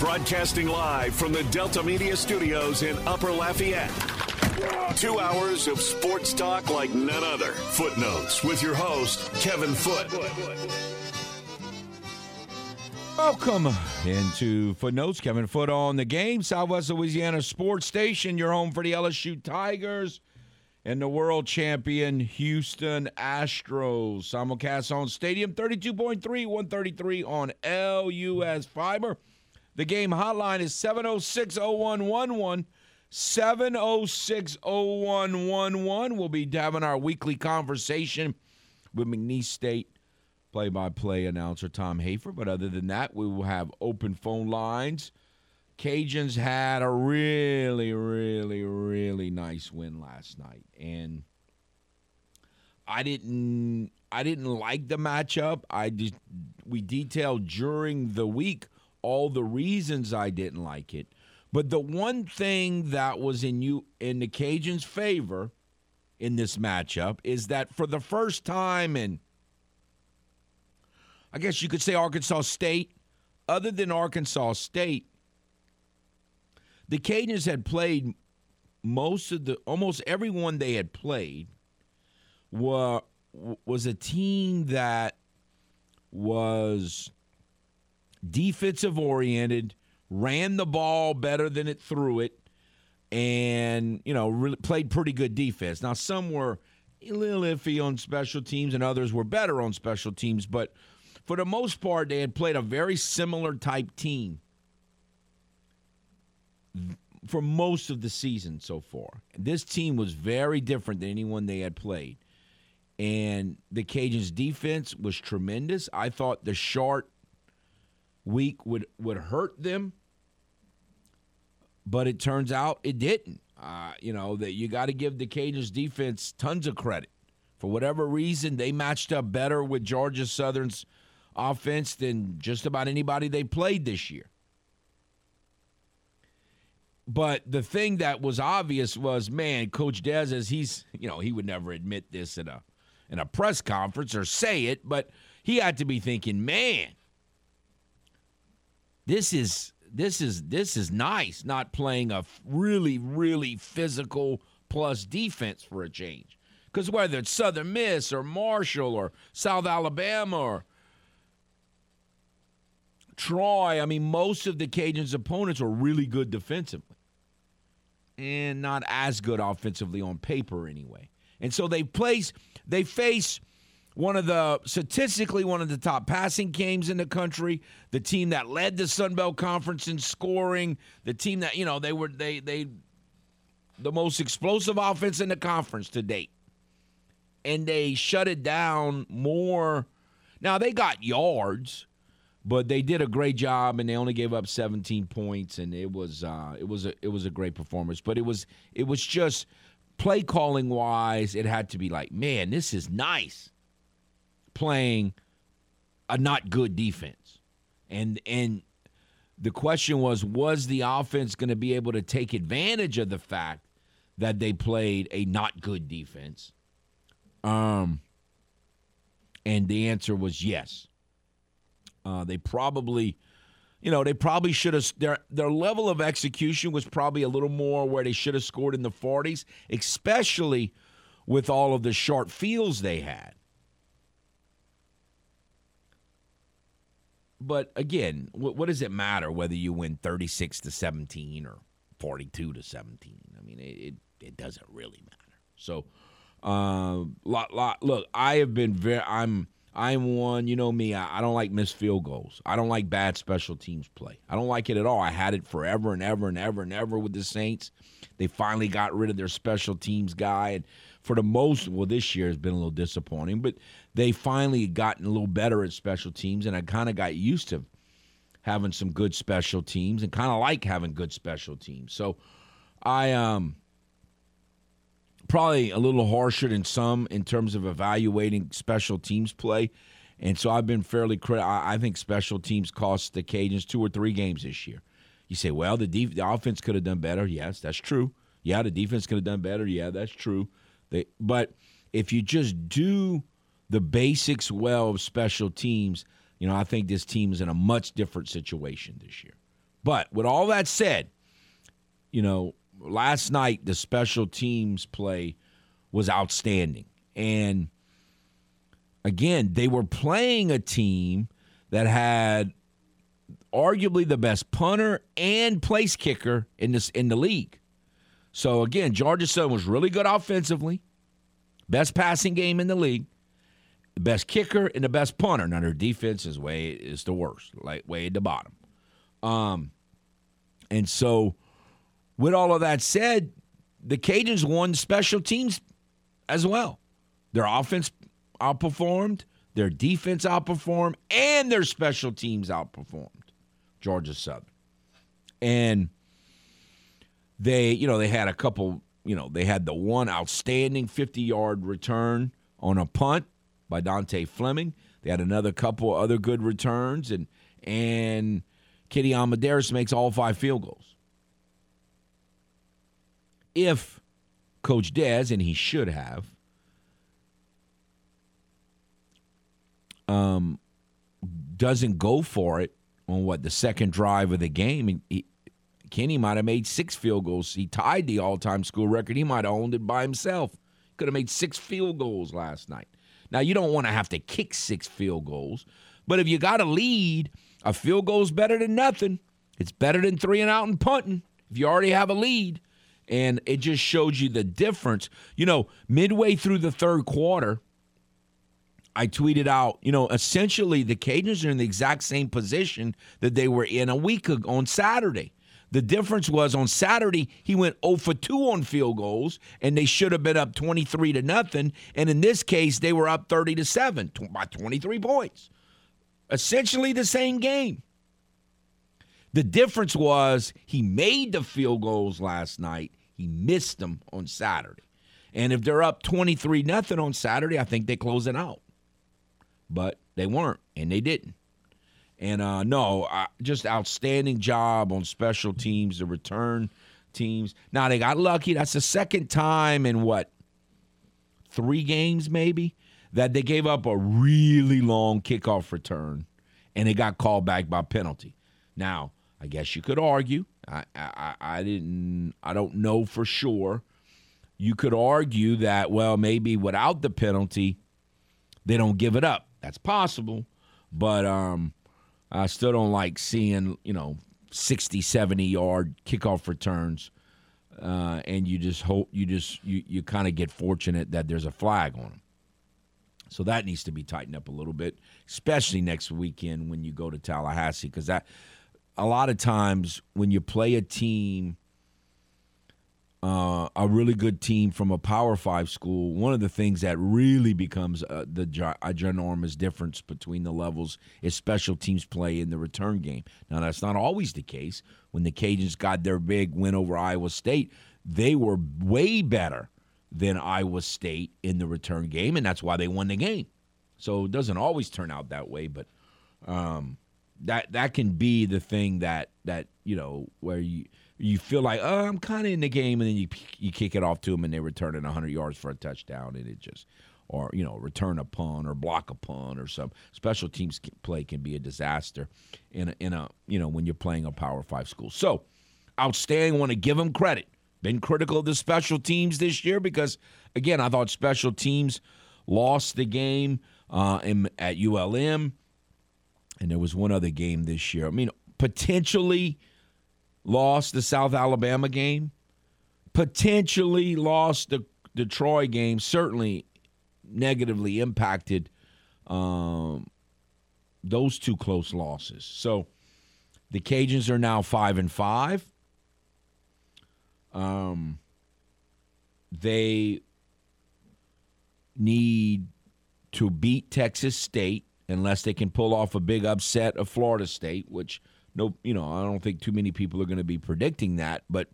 Broadcasting live from the Delta Media Studios in Upper Lafayette. Two hours of sports talk like none other. Footnotes with your host, Kevin Foote. Welcome into Footnotes. Kevin Foote on the game. Southwest Louisiana Sports Station, your home for the LSU Tigers and the world champion Houston Astros. Simulcast on Stadium 32.3, 133 on LUS Fiber. The game hotline is 706 0111. 706 0111. We'll be having our weekly conversation with McNeese State play by play announcer Tom Hafer. But other than that, we will have open phone lines. Cajuns had a really, really, really nice win last night. And I didn't I didn't like the matchup. I just we detailed during the week all the reasons I didn't like it. But the one thing that was in you in the Cajuns' favor in this matchup is that for the first time in I guess you could say Arkansas State, other than Arkansas State, the Cajuns had played most of the almost everyone they had played were was a team that was defensive oriented, ran the ball better than it threw it, and you know really played pretty good defense. Now some were a little iffy on special teams, and others were better on special teams, but for the most part, they had played a very similar type team for most of the season so far. This team was very different than anyone they had played. And the Cajuns' defense was tremendous. I thought the short week would, would hurt them, but it turns out it didn't. Uh, you know, that you got to give the Cajuns' defense tons of credit. For whatever reason, they matched up better with Georgia Southern's offense than just about anybody they played this year. But the thing that was obvious was, man, Coach Des, as he's, you know, he would never admit this in a in a press conference or say it, but he had to be thinking, man, this is this is this is nice, not playing a really really physical plus defense for a change. Because whether it's Southern Miss or Marshall or South Alabama or Troy, I mean, most of the Cajuns' opponents were really good defensively and not as good offensively on paper anyway. And so they place they face one of the statistically one of the top passing games in the country, the team that led the Sun Belt Conference in scoring, the team that, you know, they were they they the most explosive offense in the conference to date. And they shut it down more. Now they got yards, but they did a great job and they only gave up 17 points and it was uh, it was a it was a great performance but it was it was just play calling wise it had to be like man this is nice playing a not good defense. And and the question was was the offense going to be able to take advantage of the fact that they played a not good defense? Um and the answer was yes. Uh, they probably, you know, they probably should have their their level of execution was probably a little more where they should have scored in the 40s, especially with all of the short fields they had. But again, what, what does it matter whether you win 36 to 17 or 42 to 17? I mean, it it, it doesn't really matter. So, uh, lot, lot, look, I have been very, I'm I'm one, you know me, I, I, don't like missed field goals. I don't like bad special teams play. I don't like it at all. I had it forever and ever and ever and ever with the Saints. They finally got rid of their special teams guy. And for the most, well, this year has been a little disappointing, but they finally gotten a little better at special teams. And I kind of got used to having some good special teams and kind of like having good special teams. So I, um, probably a little harsher than some in terms of evaluating special teams play. And so I've been fairly critical. I think special teams cost the Cajuns two or three games this year. You say, well, the, def- the offense could have done better. Yes, that's true. Yeah, the defense could have done better. Yeah, that's true. They, but if you just do the basics well of special teams, you know, I think this team is in a much different situation this year. But with all that said, you know, last night the special teams play was outstanding. And again, they were playing a team that had arguably the best punter and place kicker in this in the league. So again, Georgia Southern was really good offensively, best passing game in the league, the best kicker and the best punter. Now their defense is way is the worst, like way at the bottom. Um, and so with all of that said, the Cajuns won special teams as well. Their offense outperformed, their defense outperformed, and their special teams outperformed Georgia Southern. And they, you know, they had a couple, you know, they had the one outstanding 50 yard return on a punt by Dante Fleming. They had another couple other good returns, and and Kenny Almendares makes all five field goals. If Coach Dez, and he should have, um, doesn't go for it on what the second drive of the game, he, Kenny might have made six field goals. He tied the all-time school record. He might have owned it by himself. Could have made six field goals last night. Now you don't want to have to kick six field goals, but if you got a lead, a field goal is better than nothing. It's better than three and out and punting if you already have a lead. And it just shows you the difference. You know, midway through the third quarter, I tweeted out, you know, essentially the Cajuns are in the exact same position that they were in a week ago on Saturday. The difference was on Saturday he went 0 for 2 on field goals, and they should have been up 23 to nothing. And in this case, they were up 30 to seven by 23 points. Essentially the same game. The difference was he made the field goals last night. He missed them on Saturday. And if they're up 23 nothing on Saturday, I think they close it out but they weren't, and they didn't. And uh, no, uh, just outstanding job on special teams, the return teams. Now they got lucky. That's the second time in what three games maybe that they gave up a really long kickoff return, and it got called back by penalty. Now I guess you could argue. I, I, I didn't. I don't know for sure. You could argue that well, maybe without the penalty, they don't give it up. That's possible, but um, I still don't like seeing you know 60, 70 yard kickoff returns, uh, and you just hope you just you you kind of get fortunate that there's a flag on them. So that needs to be tightened up a little bit, especially next weekend when you go to Tallahassee, because that a lot of times when you play a team uh, a really good team from a Power Five school, one of the things that really becomes uh, the ginormous difference between the levels is special teams play in the return game. Now, that's not always the case. When the Cajuns got their big win over Iowa State, they were way better than Iowa State in the return game, and that's why they won the game. So it doesn't always turn out that way, but um, that that can be the thing that that you know where you you feel like, oh, I'm kind of in the game, and then you you kick it off to them, and they return it 100 yards for a touchdown, and it just, or you know, return a punt or block a punt or some special teams play can be a disaster in a, in a you know when you're playing a Power Five school. So outstanding. Want to give them credit. Been critical of the special teams this year because again, I thought special teams lost the game uh, in, at ULM, and there was one other game this year. I mean, potentially lost the South Alabama game, potentially lost the, Troy game, certainly negatively impacted um, those two close losses. So the Cajuns are now five and five. Um, they need to beat Texas State unless they can pull off a big upset of Florida State, which no, you know, I don't think too many people are going to be predicting that. But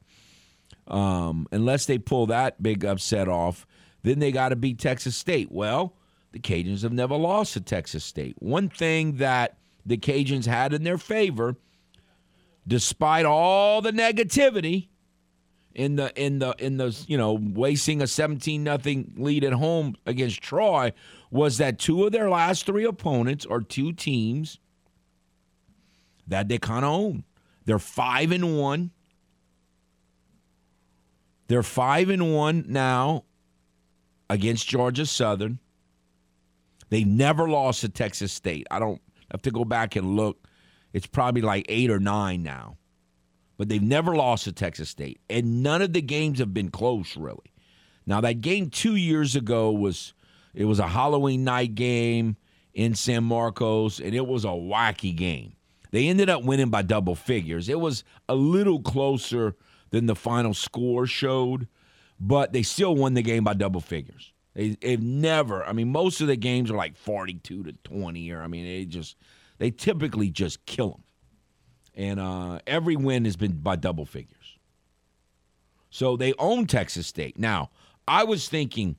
um, unless they pull that big upset off, then they got to beat Texas State. Well, the Cajuns have never lost to Texas State. One thing that the Cajuns had in their favor, despite all the negativity in the in the in the you know wasting a 17 nothing lead at home against Troy, was that two of their last three opponents are two teams that they kind of own They're five and one. They're five and one now against Georgia Southern. They've never lost to Texas State. I don't have to go back and look. It's probably like eight or nine now. But they've never lost to Texas State. And none of the games have been close, really. Now, that game two years ago was it was a Halloween night game in San Marcos, and it was a wacky game. They ended up winning by double figures. It was a little closer than the final score showed, but they still won the game by double figures. They, have never. I mean, most of the games are like forty-two to twenty, or I mean, they just they typically just kill them, and uh, every win has been by double figures. So they own Texas State. Now, I was thinking,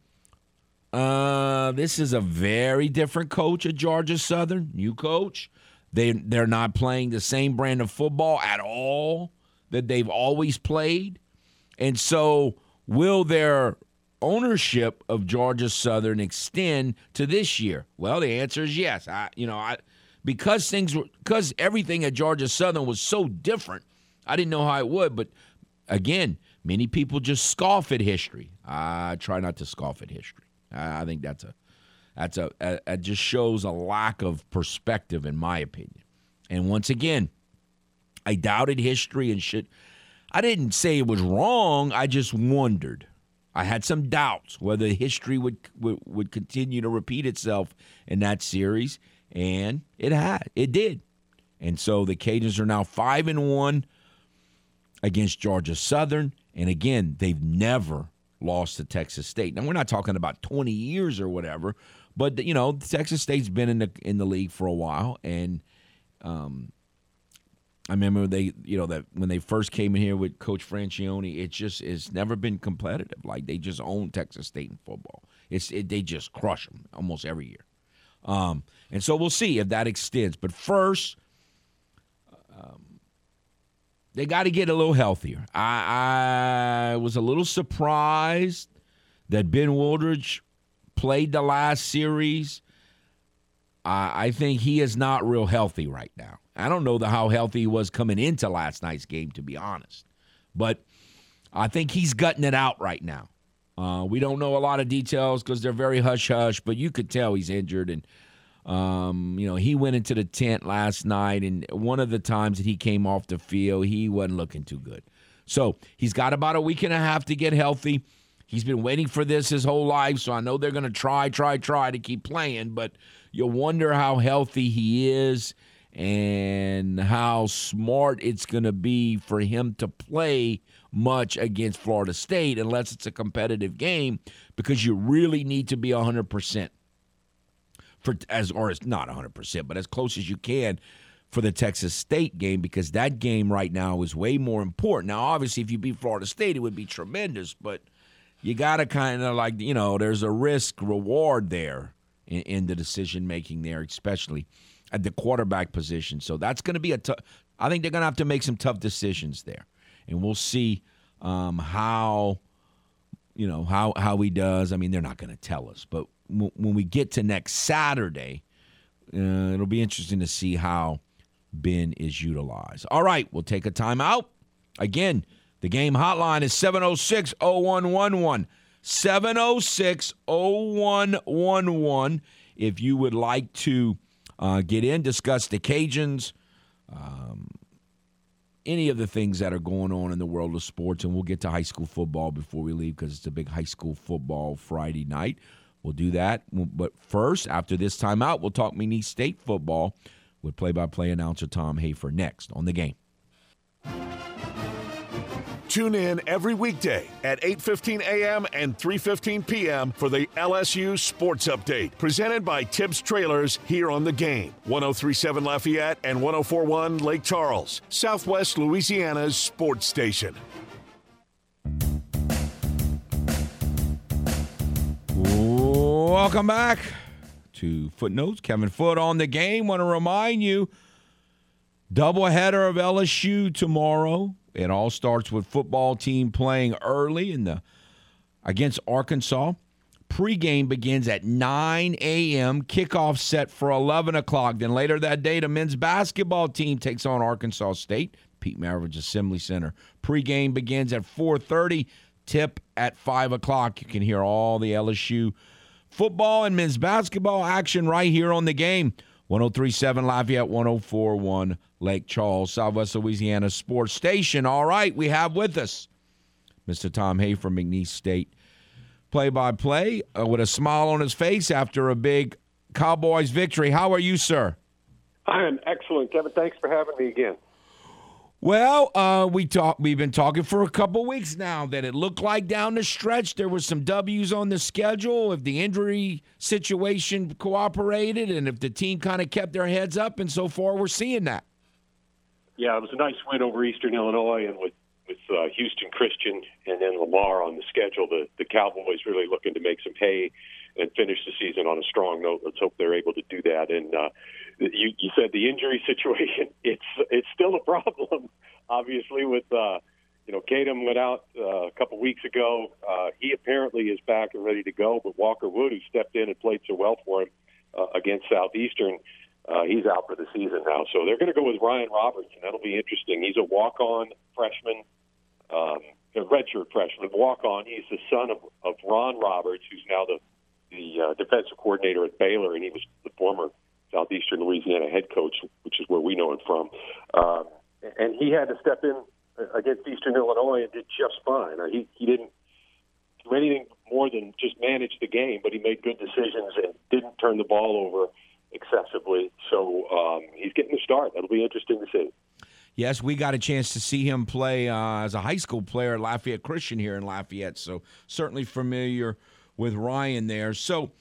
uh, this is a very different coach at Georgia Southern. New coach. They they're not playing the same brand of football at all that they've always played, and so will their ownership of Georgia Southern extend to this year? Well, the answer is yes. I, you know, I because things were because everything at Georgia Southern was so different. I didn't know how it would, but again, many people just scoff at history. I try not to scoff at history. I, think that's a that's a, a it just shows a lack of perspective, in my opinion. And once again, I doubted history and shit. I didn't say it was wrong. I just wondered. I had some doubts whether history would, would, would continue to repeat itself in that series, and it had. It did. And so the Cajuns are now five and one against Georgia Southern, and again, they've never lost to Texas State. Now we're not talking about 20 years or whatever, but you know Texas State's been in the in the league for a while, and um, I remember they, you know, that when they first came in here with Coach Franchione, it just it's never been competitive. Like they just own Texas State in football. It's it, they just crush them almost every year, um, and so we'll see if that extends. But first, um, they got to get a little healthier. I, I was a little surprised that Ben Wooldridge played the last series. I, I think he is not real healthy right now. I don't know the, how healthy he was coming into last night's game, to be honest. But I think he's gutting it out right now. Uh, we don't know a lot of details because they're very hush hush, but you could tell he's injured. And, um, you know, he went into the tent last night, and one of the times that he came off the field, he wasn't looking too good. So he's got about a week and a half to get healthy. He's been waiting for this his whole life, so I know they're going to try, try, try to keep playing, but you wonder how healthy he is and how smart it's going to be for him to play much against Florida State unless it's a competitive game because you really need to be 100% for as or it's not 100% but as close as you can for the Texas State game because that game right now is way more important. Now obviously if you beat Florida State it would be tremendous but you got to kind of like you know there's a risk reward there in, in the decision making there especially at the quarterback position. So that's going to be a tough. I think they're going to have to make some tough decisions there, and we'll see um, how you know how how he does. I mean, they're not going to tell us, but when we get to next Saturday, uh, it'll be interesting to see how Ben is utilized. All right, we'll take a timeout. Again, the game hotline is 706 0111. 706 0111. If you would like to uh, get in, discuss the Cajuns, um, any of the things that are going on in the world of sports. And we'll get to high school football before we leave because it's a big high school football Friday night. We'll do that. But first, after this timeout, we'll talk McNeese State football with play by play announcer Tom Hafer next on the game. Tune in every weekday at 8:15 a.m. and 3:15 p.m. for the LSU Sports Update, presented by Tibbs Trailers here on the game. 1037 Lafayette and 1041 Lake Charles, Southwest Louisiana's sports station. Welcome back to Footnotes. Kevin Foote on the game. Want to remind you, doubleheader of LSU tomorrow it all starts with football team playing early in the against Arkansas. Pregame begins at 9 a.m. Kickoff set for 11 o'clock. Then later that day, the men's basketball team takes on Arkansas State. Pete Maravich Assembly Center. Pregame begins at 4:30. Tip at five o'clock. You can hear all the LSU football and men's basketball action right here on the game. 1037 Lafayette, 1041 Lake Charles, Southwest Louisiana Sports Station. All right, we have with us Mr. Tom Hay from McNeese State play by play with a smile on his face after a big Cowboys victory. How are you, sir? I am excellent, Kevin. Thanks for having me again. Well, uh, we talk. We've been talking for a couple weeks now that it looked like down the stretch there was some W's on the schedule if the injury situation cooperated and if the team kind of kept their heads up, and so far we're seeing that. Yeah, it was a nice win over Eastern Illinois, and with with uh, Houston Christian and then Lamar on the schedule, the the Cowboys really looking to make some hay and finish the season on a strong note. Let's hope they're able to do that. And uh, you, you said the injury situation; it's it's still a problem, obviously. With uh, you know, Kadum went out uh, a couple weeks ago. Uh, he apparently is back and ready to go. But Walker Wood, who stepped in and played so well for him uh, against Southeastern, uh, he's out for the season now. So they're going to go with Ryan Roberts, and that'll be interesting. He's a walk-on freshman. Um, a redshirt freshman, walk on. He's the son of, of Ron Roberts, who's now the the uh, defensive coordinator at Baylor, and he was the former Southeastern Louisiana head coach, which is where we know him from. Um, and he had to step in against Eastern Illinois and did just fine. Uh, he he didn't do anything more than just manage the game, but he made good decisions and didn't turn the ball over excessively. So um, he's getting the start. That'll be interesting to see. Yes, we got a chance to see him play uh, as a high school player at Lafayette Christian here in Lafayette, so certainly familiar with Ryan there. So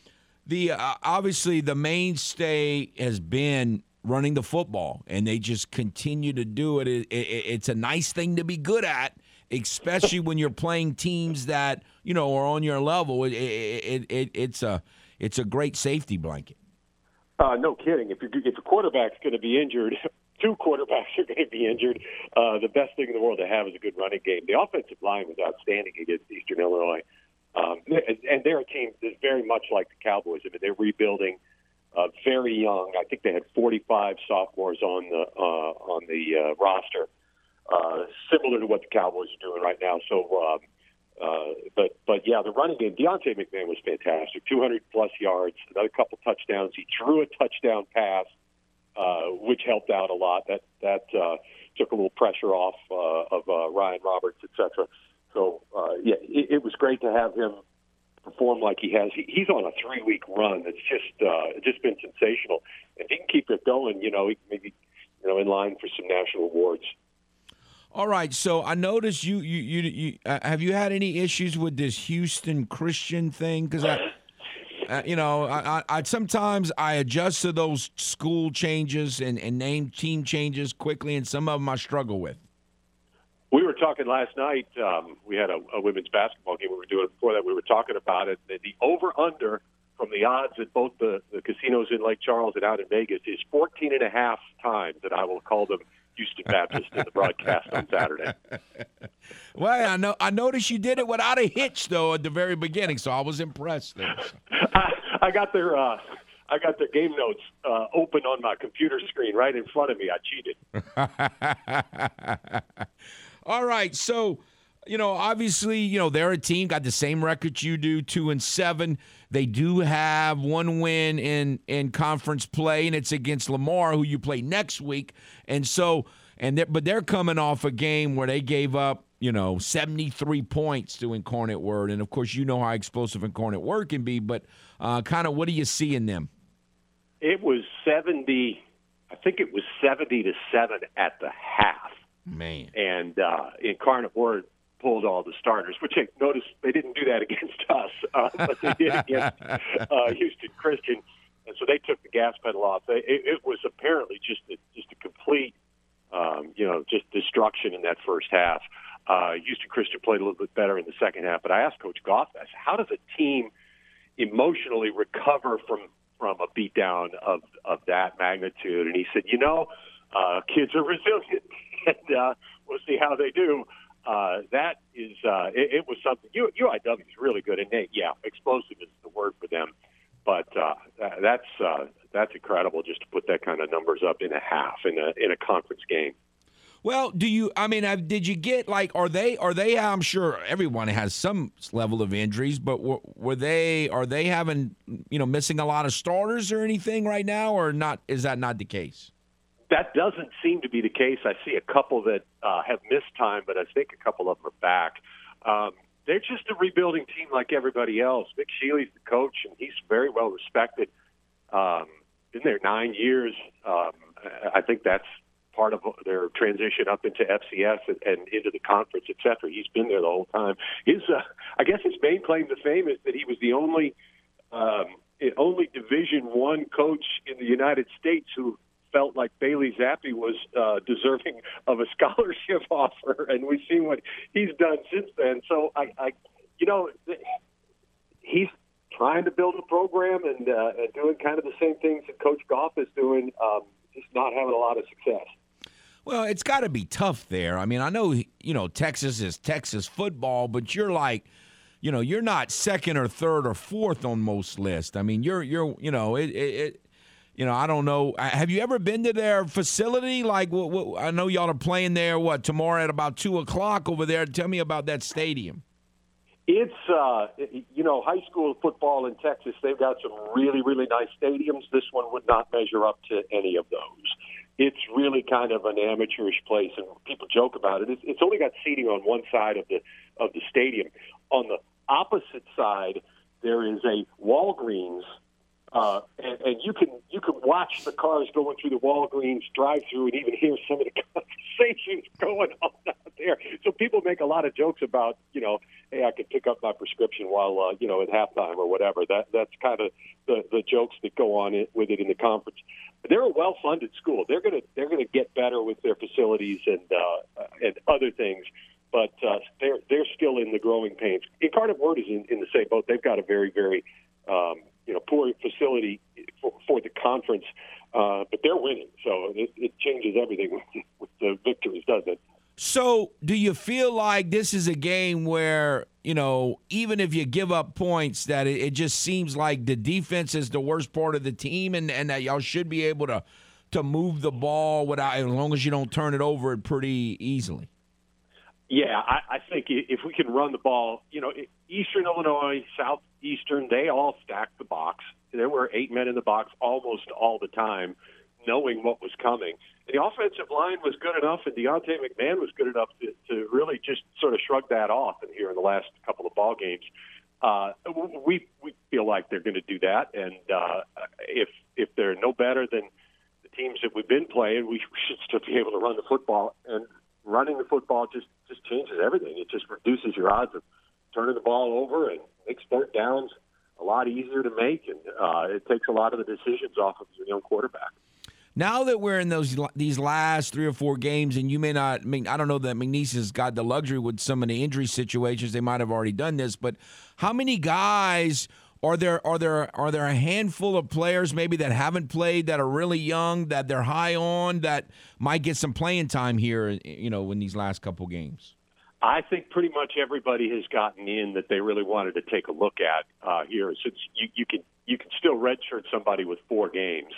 the uh, obviously the mainstay has been running the football, and they just continue to do it. it, it it's a nice thing to be good at, especially when you're playing teams that you know are on your level. It, it, it's a it's a great safety blanket. Uh, no kidding. If you if a quarterback's going to be injured, two quarterbacks are going to be injured. Uh, the best thing in the world to have is a good running game. The offensive line was outstanding against Eastern Illinois. Um, and they're a team that's very much like the Cowboys. I mean, they're rebuilding, uh, very young. I think they had 45 sophomores on the uh, on the uh, roster, uh, similar to what the Cowboys are doing right now. So, um, uh, but but yeah, the running game. Deontay McMahon was fantastic. 200 plus yards, another couple touchdowns. He threw a touchdown pass, uh, which helped out a lot. That that uh, took a little pressure off uh, of uh, Ryan Roberts, et cetera. So uh, yeah, it, it was great to have him perform like he has. He, he's on a three week run that's just uh, just been sensational. If he can keep it going, you know, he can maybe you know in line for some national awards. All right, so I noticed you you you, you uh, have you had any issues with this Houston Christian thing? Because I. Uh, you know, I, I, I, sometimes I adjust to those school changes and, and name team changes quickly, and some of them I struggle with. We were talking last night. Um, we had a, a women's basketball game we were doing before that. We were talking about it. The, the over under from the odds at both the, the casinos in Lake Charles and out in Vegas is 14 and a half times that I will call them Houston Baptist in the broadcast on Saturday. Well, I know I noticed you did it without a hitch though at the very beginning, so I was impressed. There. I, I got their uh, I got their game notes uh, open on my computer screen right in front of me. I cheated. All right, so you know, obviously, you know they're a team got the same record you do, two and seven. They do have one win in in conference play, and it's against Lamar, who you play next week. And so, and they're, but they're coming off a game where they gave up, you know, seventy three points to Incarnate Word, and of course, you know how explosive Incarnate Word can be. But uh, kind of, what do you see in them? It was seventy. I think it was seventy to seven at the half Man. And uh, Incarnate Word pulled all the starters, which I noticed they didn't do that against us, uh, but they did against uh, Houston Christian. And so they took the gas pedal off. It, it was apparently just a, just a complete, um, you know, just destruction in that first half. Uh, Houston Christian played a little bit better in the second half, but I asked Coach Goff, I said, how does a team emotionally recover from from a beatdown of of that magnitude? And he said, you know, uh, kids are resilient and uh, we'll see how they do. Uh, that is, uh, it, it was something. U, UIW is really good, and they, yeah, explosive is the word for them. But uh, that's uh, that's incredible just to put that kind of numbers up in a half in a in a conference game. Well, do you? I mean, did you get like? Are they? Are they? I'm sure everyone has some level of injuries, but were, were they? Are they having you know missing a lot of starters or anything right now, or not? Is that not the case? That doesn't seem to be the case. I see a couple that uh, have missed time, but I think a couple of them are back. Um, they're just a rebuilding team like everybody else. Vic Shealy's the coach, and he's very well respected. Um, been there nine years. Um, I think that's part of their transition up into FCS and, and into the conference, et cetera. He's been there the whole time. His, uh, I guess, his main claim to fame is that he was the only, um, only Division One coach in the United States who felt like Bailey Zappe was uh, deserving of a scholarship offer, and we've seen what he's done since then. So I, I you know, he's trying to build a program and, uh, and doing kind of the same things that Coach Goff is doing, um, just not having a lot of success. Well, it's got to be tough there. I mean, I know you know Texas is Texas football, but you're like, you know, you're not second or third or fourth on most lists. I mean, you're you're you know it, it you know I don't know. Have you ever been to their facility? Like, what, what, I know y'all are playing there. What tomorrow at about two o'clock over there? Tell me about that stadium. It's uh, you know high school football in Texas. They've got some really really nice stadiums. This one would not measure up to any of those it's really kind of an amateurish place, and people joke about it. It's, it's only got seating on one side of the of the stadium. On the opposite side, there is a Walgreens, uh, and, and you can you can watch the cars going through the Walgreens drive-through, and even hear some of the conversations going on out there. So people make a lot of jokes about, you know, hey, I could pick up my prescription while uh, you know at halftime or whatever. That that's kind of the the jokes that go on it, with it in the conference they're a well-funded school. They're to they're to get better with their facilities and uh, and other things, but uh, they're they're still in the growing pains. Incarnate Word is in, in the same boat. They've got a very very um, you know poor facility for, for the conference, uh, but they're winning, so it, it changes everything with, the victories, doesn't it? So, do you feel like this is a game where, you know, even if you give up points, that it, it, just seems like the defense is the worst part of the team and, and that y'all should be able to to move the ball without as long as you don't turn it over pretty easily? Yeah, I, I think if we can run the ball, you know, Eastern Illinois, Southeastern, they all stacked the box. There were eight men in the box almost all the time knowing what was coming. The offensive line was good enough, and Deontay McMahon was good enough to, to really just sort of shrug that off. And here in the last couple of ball games, uh, we we feel like they're going to do that. And uh, if if they're no better than the teams that we've been playing, we should still be able to run the football. And running the football just just changes everything. It just reduces your odds of turning the ball over and makes third downs a lot easier to make, and uh, it takes a lot of the decisions off of your young quarterback now that we're in those these last three or four games, and you may not, I mean, I don't know that McNeese has got the luxury with some of the injury situations. They might have already done this, but how many guys are there? Are there are there a handful of players maybe that haven't played that are really young that they're high on that might get some playing time here? You know, in these last couple games. I think pretty much everybody has gotten in that they really wanted to take a look at uh, here. Since you, you can you can still redshirt somebody with four games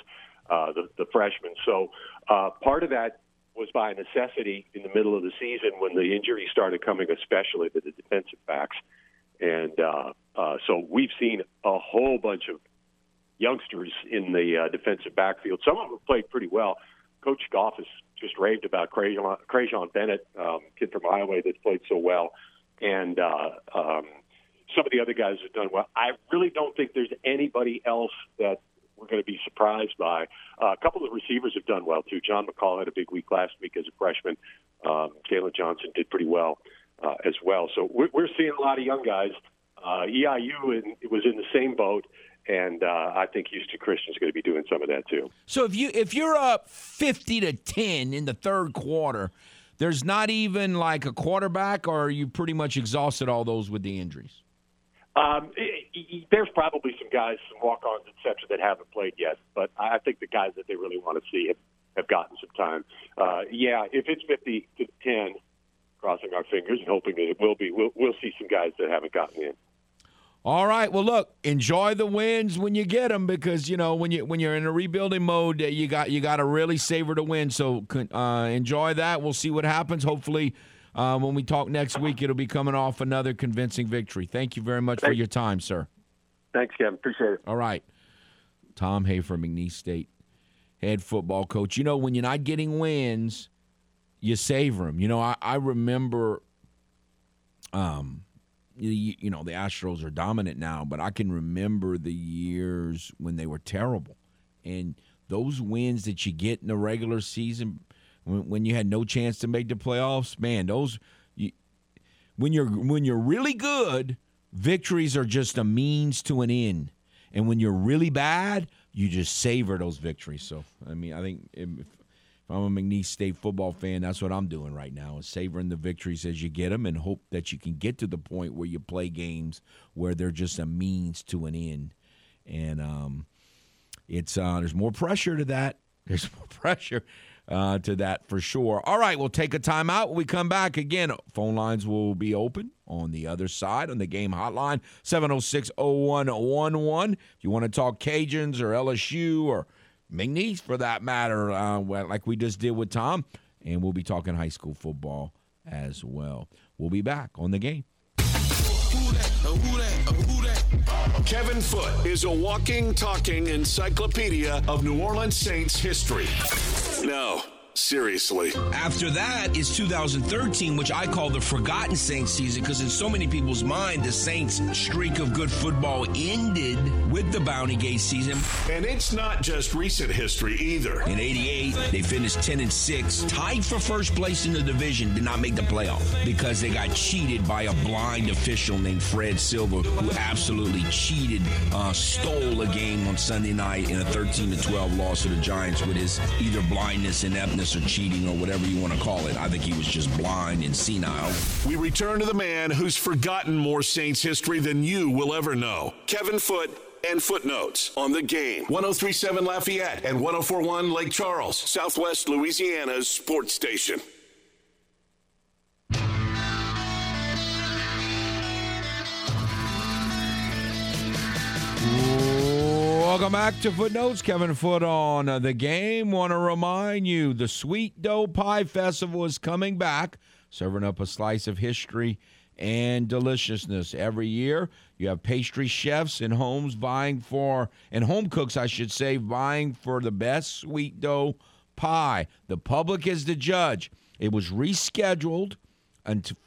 uh, the, the freshmen. So uh, part of that was by necessity in the middle of the season when the injuries started coming, especially to the defensive backs. And uh, uh, so we've seen a whole bunch of youngsters in the uh, defensive backfield. Some of them have played pretty well. Coach Goff has just raved about Crajon Bennett, um, kid from Iowa that's played so well. And uh, um, some of the other guys have done well. I really don't think there's anybody else that we're going to be surprised by. Uh, a couple of the receivers have done well too. John McCall had a big week last week as a freshman. Um, Kalen Johnson did pretty well uh, as well. So we're, we're seeing a lot of young guys. Uh, EIU in, was in the same boat, and uh, I think Houston Christian is going to be doing some of that too. So if you if you're up fifty to ten in the third quarter, there's not even like a quarterback, or are you pretty much exhausted all those with the injuries? Um, there's probably some guys, some walk-ons, et cetera, that haven't played yet. But I think the guys that they really want to see have, have gotten some time. Uh, yeah, if it's 50 to 10, crossing our fingers and hoping that it will be, we'll, we'll see some guys that haven't gotten in. All right. Well, look, enjoy the wins when you get them because you know when you when you're in a rebuilding mode, you got you got to really savor the win. So uh, enjoy that. We'll see what happens. Hopefully, uh, when we talk next week, it'll be coming off another convincing victory. Thank you very much for your time, sir. Thanks, Kevin. Appreciate it. All right. Tom Hafer, McNeese State head football coach. You know, when you're not getting wins, you savor them. You know, I, I remember, um, you, you know, the Astros are dominant now, but I can remember the years when they were terrible. And those wins that you get in the regular season when, when you had no chance to make the playoffs, man, those when you're when you're really good, victories are just a means to an end. And when you're really bad, you just savor those victories. So, I mean, I think if, if I'm a McNeese State football fan, that's what I'm doing right now is savoring the victories as you get them and hope that you can get to the point where you play games where they're just a means to an end. And um, it's uh, there's more pressure to that. There's more pressure uh, to that for sure. All right, we'll take a timeout. When we come back again, phone lines will be open on the other side on the game hotline 706 0111. If you want to talk Cajuns or LSU or McNeese for that matter, uh, like we just did with Tom, and we'll be talking high school football as well. We'll be back on the game. Kevin Foote is a walking, talking encyclopedia of New Orleans Saints history. No Seriously. After that is 2013, which I call the forgotten Saints season because in so many people's mind, the Saints' streak of good football ended with the Bounty Gate season. And it's not just recent history either. In 88, they finished 10 and 6, tied for first place in the division, did not make the playoff because they got cheated by a blind official named Fred Silver who absolutely cheated, uh, stole a game on Sunday night in a 13 to 12 loss to the Giants with his either blindness, ineptness, or cheating or whatever you want to call it. I think he was just blind and senile. We return to the man who's forgotten more Saints history than you will ever know. Kevin Foote and footnotes on the game. 1037 Lafayette and 1041 Lake Charles, Southwest Louisiana's sports station. Welcome back to Footnotes. Kevin Foote on the game. Want to remind you the Sweet Dough Pie Festival is coming back, serving up a slice of history and deliciousness every year. You have pastry chefs and homes vying for, and home cooks, I should say, vying for the best sweet dough pie. The public is the judge. It was rescheduled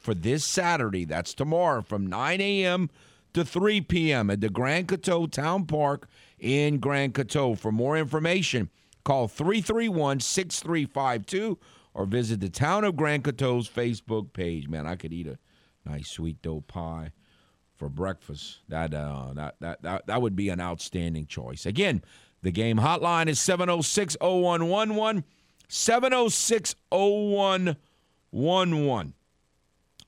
for this Saturday. That's tomorrow from 9 a.m. to 3 p.m. at the Grand Coteau Town Park in Grand Coteau. For more information, call 331 6352 or visit the Town of Grand Coteau's Facebook page. Man, I could eat a nice sweet dough pie for breakfast. That, uh, that, that, that, that would be an outstanding choice. Again, the game hotline is 706 0111. 706 0111.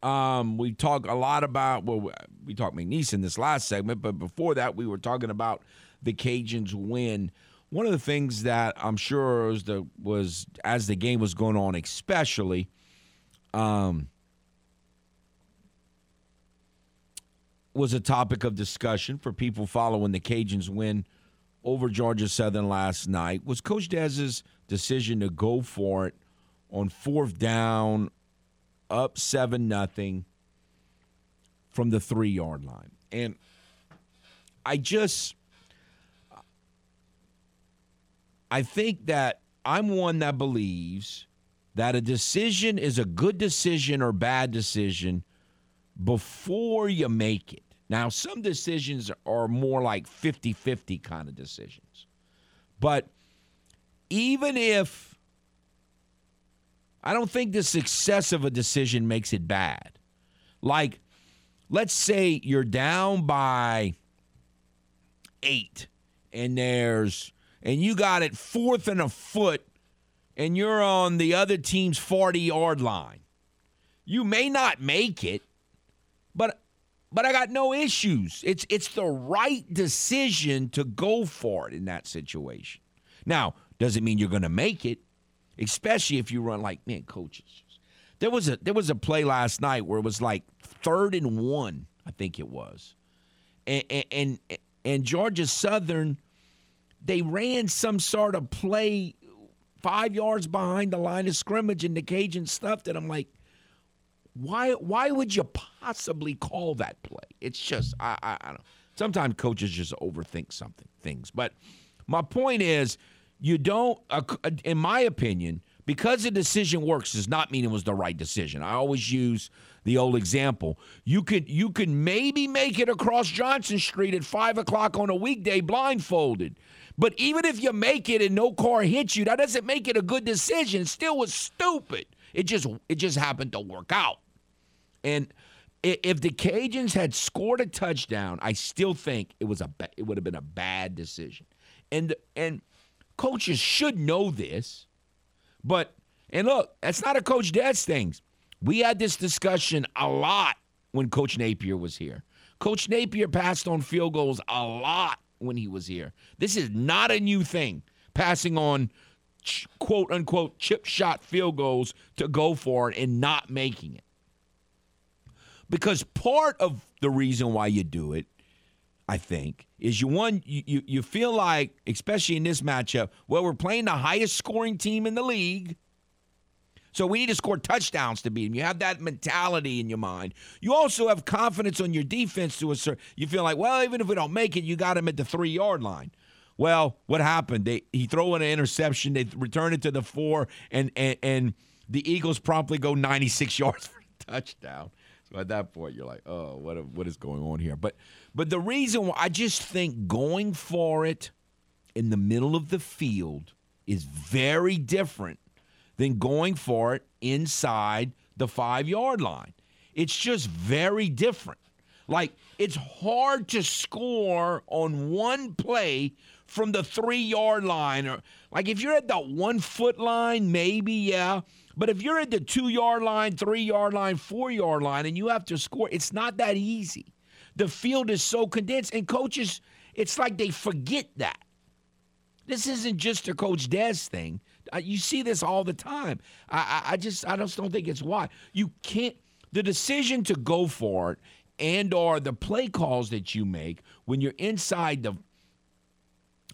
Um, we talk a lot about, well, we talked McNeese in this last segment, but before that, we were talking about the Cajuns win. One of the things that I'm sure was, the, was as the game was going on, especially, um, was a topic of discussion for people following the Cajuns win over Georgia Southern last night was Coach Dez's decision to go for it on fourth down, up seven nothing from the three yard line, and I just I think that I'm one that believes that a decision is a good decision or bad decision before you make it. Now, some decisions are more like 50 50 kind of decisions. But even if I don't think the success of a decision makes it bad, like let's say you're down by eight and there's and you got it fourth and a foot and you're on the other team's 40 yard line. You may not make it, but but I got no issues. It's it's the right decision to go for it in that situation. Now, does it mean you're going to make it? Especially if you run like man, coaches. There was a there was a play last night where it was like third and one, I think it was, and and, and Georgia Southern, they ran some sort of play five yards behind the line of scrimmage and the Cajun stuff that I'm like, why why would you possibly call that play? It's just I I, I don't. Sometimes coaches just overthink something things, but my point is, you don't. Uh, in my opinion, because the decision works does not mean it was the right decision. I always use the old example. You could you could maybe make it across Johnson Street at five o'clock on a weekday blindfolded. But even if you make it and no car hits you, that doesn't make it a good decision. It still was stupid. It just it just happened to work out. And if the Cajuns had scored a touchdown, I still think it was a it would have been a bad decision. And and coaches should know this. But and look, that's not a coach Des thing. We had this discussion a lot when Coach Napier was here. Coach Napier passed on field goals a lot when he was here. This is not a new thing, passing on quote unquote chip shot field goals to go for it and not making it. Because part of the reason why you do it, I think, is you one you, you, you feel like, especially in this matchup, well, we're playing the highest scoring team in the league. So we need to score touchdowns to beat them. You have that mentality in your mind. You also have confidence on your defense to a certain. You feel like, well, even if we don't make it, you got him at the three yard line. Well, what happened? They he throw in an interception. They return it to the four, and and, and the Eagles promptly go 96 yards for a touchdown. So at that point, you're like, oh, what what is going on here? But but the reason why I just think going for it in the middle of the field is very different than going for it inside the five yard line. It's just very different. Like, it's hard to score on one play from the three yard line. Or, like, if you're at the one foot line, maybe, yeah. But if you're at the two yard line, three yard line, four yard line, and you have to score, it's not that easy. The field is so condensed, and coaches, it's like they forget that. This isn't just a Coach Des thing. You see this all the time. I, I, I just I just don't think it's why you can't. The decision to go for it and or the play calls that you make when you're inside the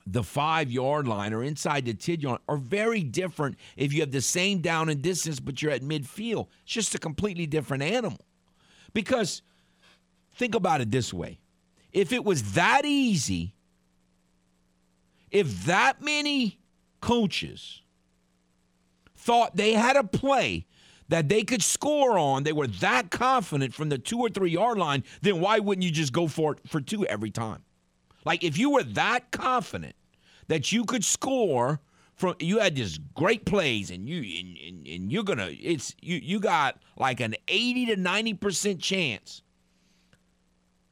the five yard line or inside the 10 yard are very different if you have the same down and distance but you're at midfield. It's just a completely different animal. Because think about it this way if it was that easy, if that many coaches thought they had a play that they could score on, they were that confident from the two or three yard line, then why wouldn't you just go for it for two every time? Like if you were that confident that you could score from you had this great plays and you and, and, and you're gonna it's you you got like an 80 to 90 percent chance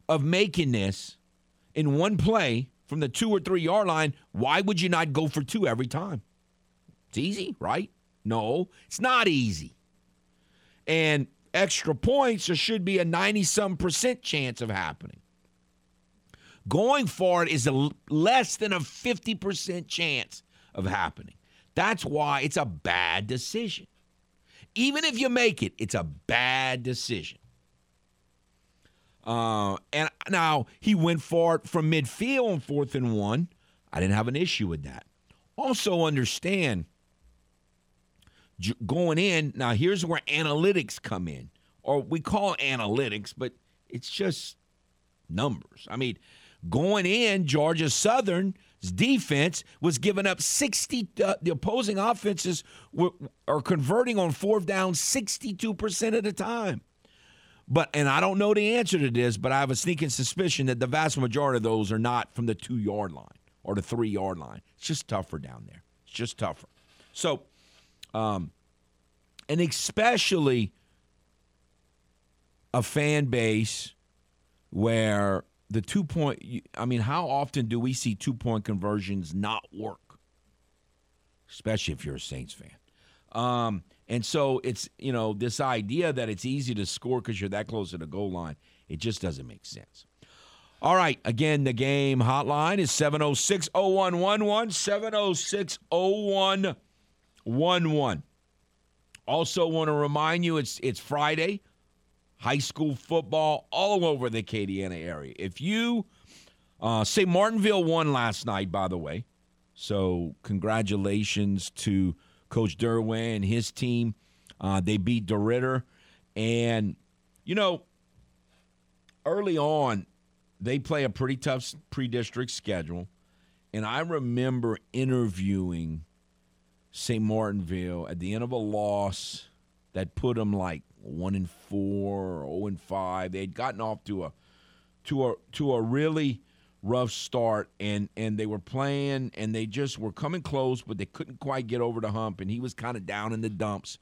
of making this in one play from the two or three yard line why would you not go for two every time? It's easy right no, it's not easy. And extra points, there should be a 90 some percent chance of happening. Going for it is a less than a 50% chance of happening. That's why it's a bad decision. Even if you make it, it's a bad decision. Uh, and now he went for it from midfield on fourth and one. I didn't have an issue with that. Also, understand going in. Now, here's where analytics come in, or we call analytics, but it's just numbers. I mean, going in, Georgia Southern's defense was giving up 60, uh, the opposing offenses were, are converting on fourth down 62% of the time. But and I don't know the answer to this, but I have a sneaking suspicion that the vast majority of those are not from the two yard line or the three yard line. It's just tougher down there. It's just tougher. So um, and especially a fan base where the two point, I mean, how often do we see two point conversions not work? Especially if you're a Saints fan. Um, and so it's, you know, this idea that it's easy to score because you're that close to the goal line, it just doesn't make sense. All right. Again, the game hotline is 706 0111. 706 0111. Also, want to remind you it's it's Friday. high school football all over the Acadiana area. If you uh, St. Martinville won last night, by the way, so congratulations to Coach Derwin and his team. Uh, they beat DeRidder, and you know, early on, they play a pretty tough pre-district schedule, and I remember interviewing St. Martinville at the end of a loss that put them like one and four, zero and five. They had gotten off to a to a to a really rough start, and and they were playing, and they just were coming close, but they couldn't quite get over the hump, and he was kind of down in the dumps.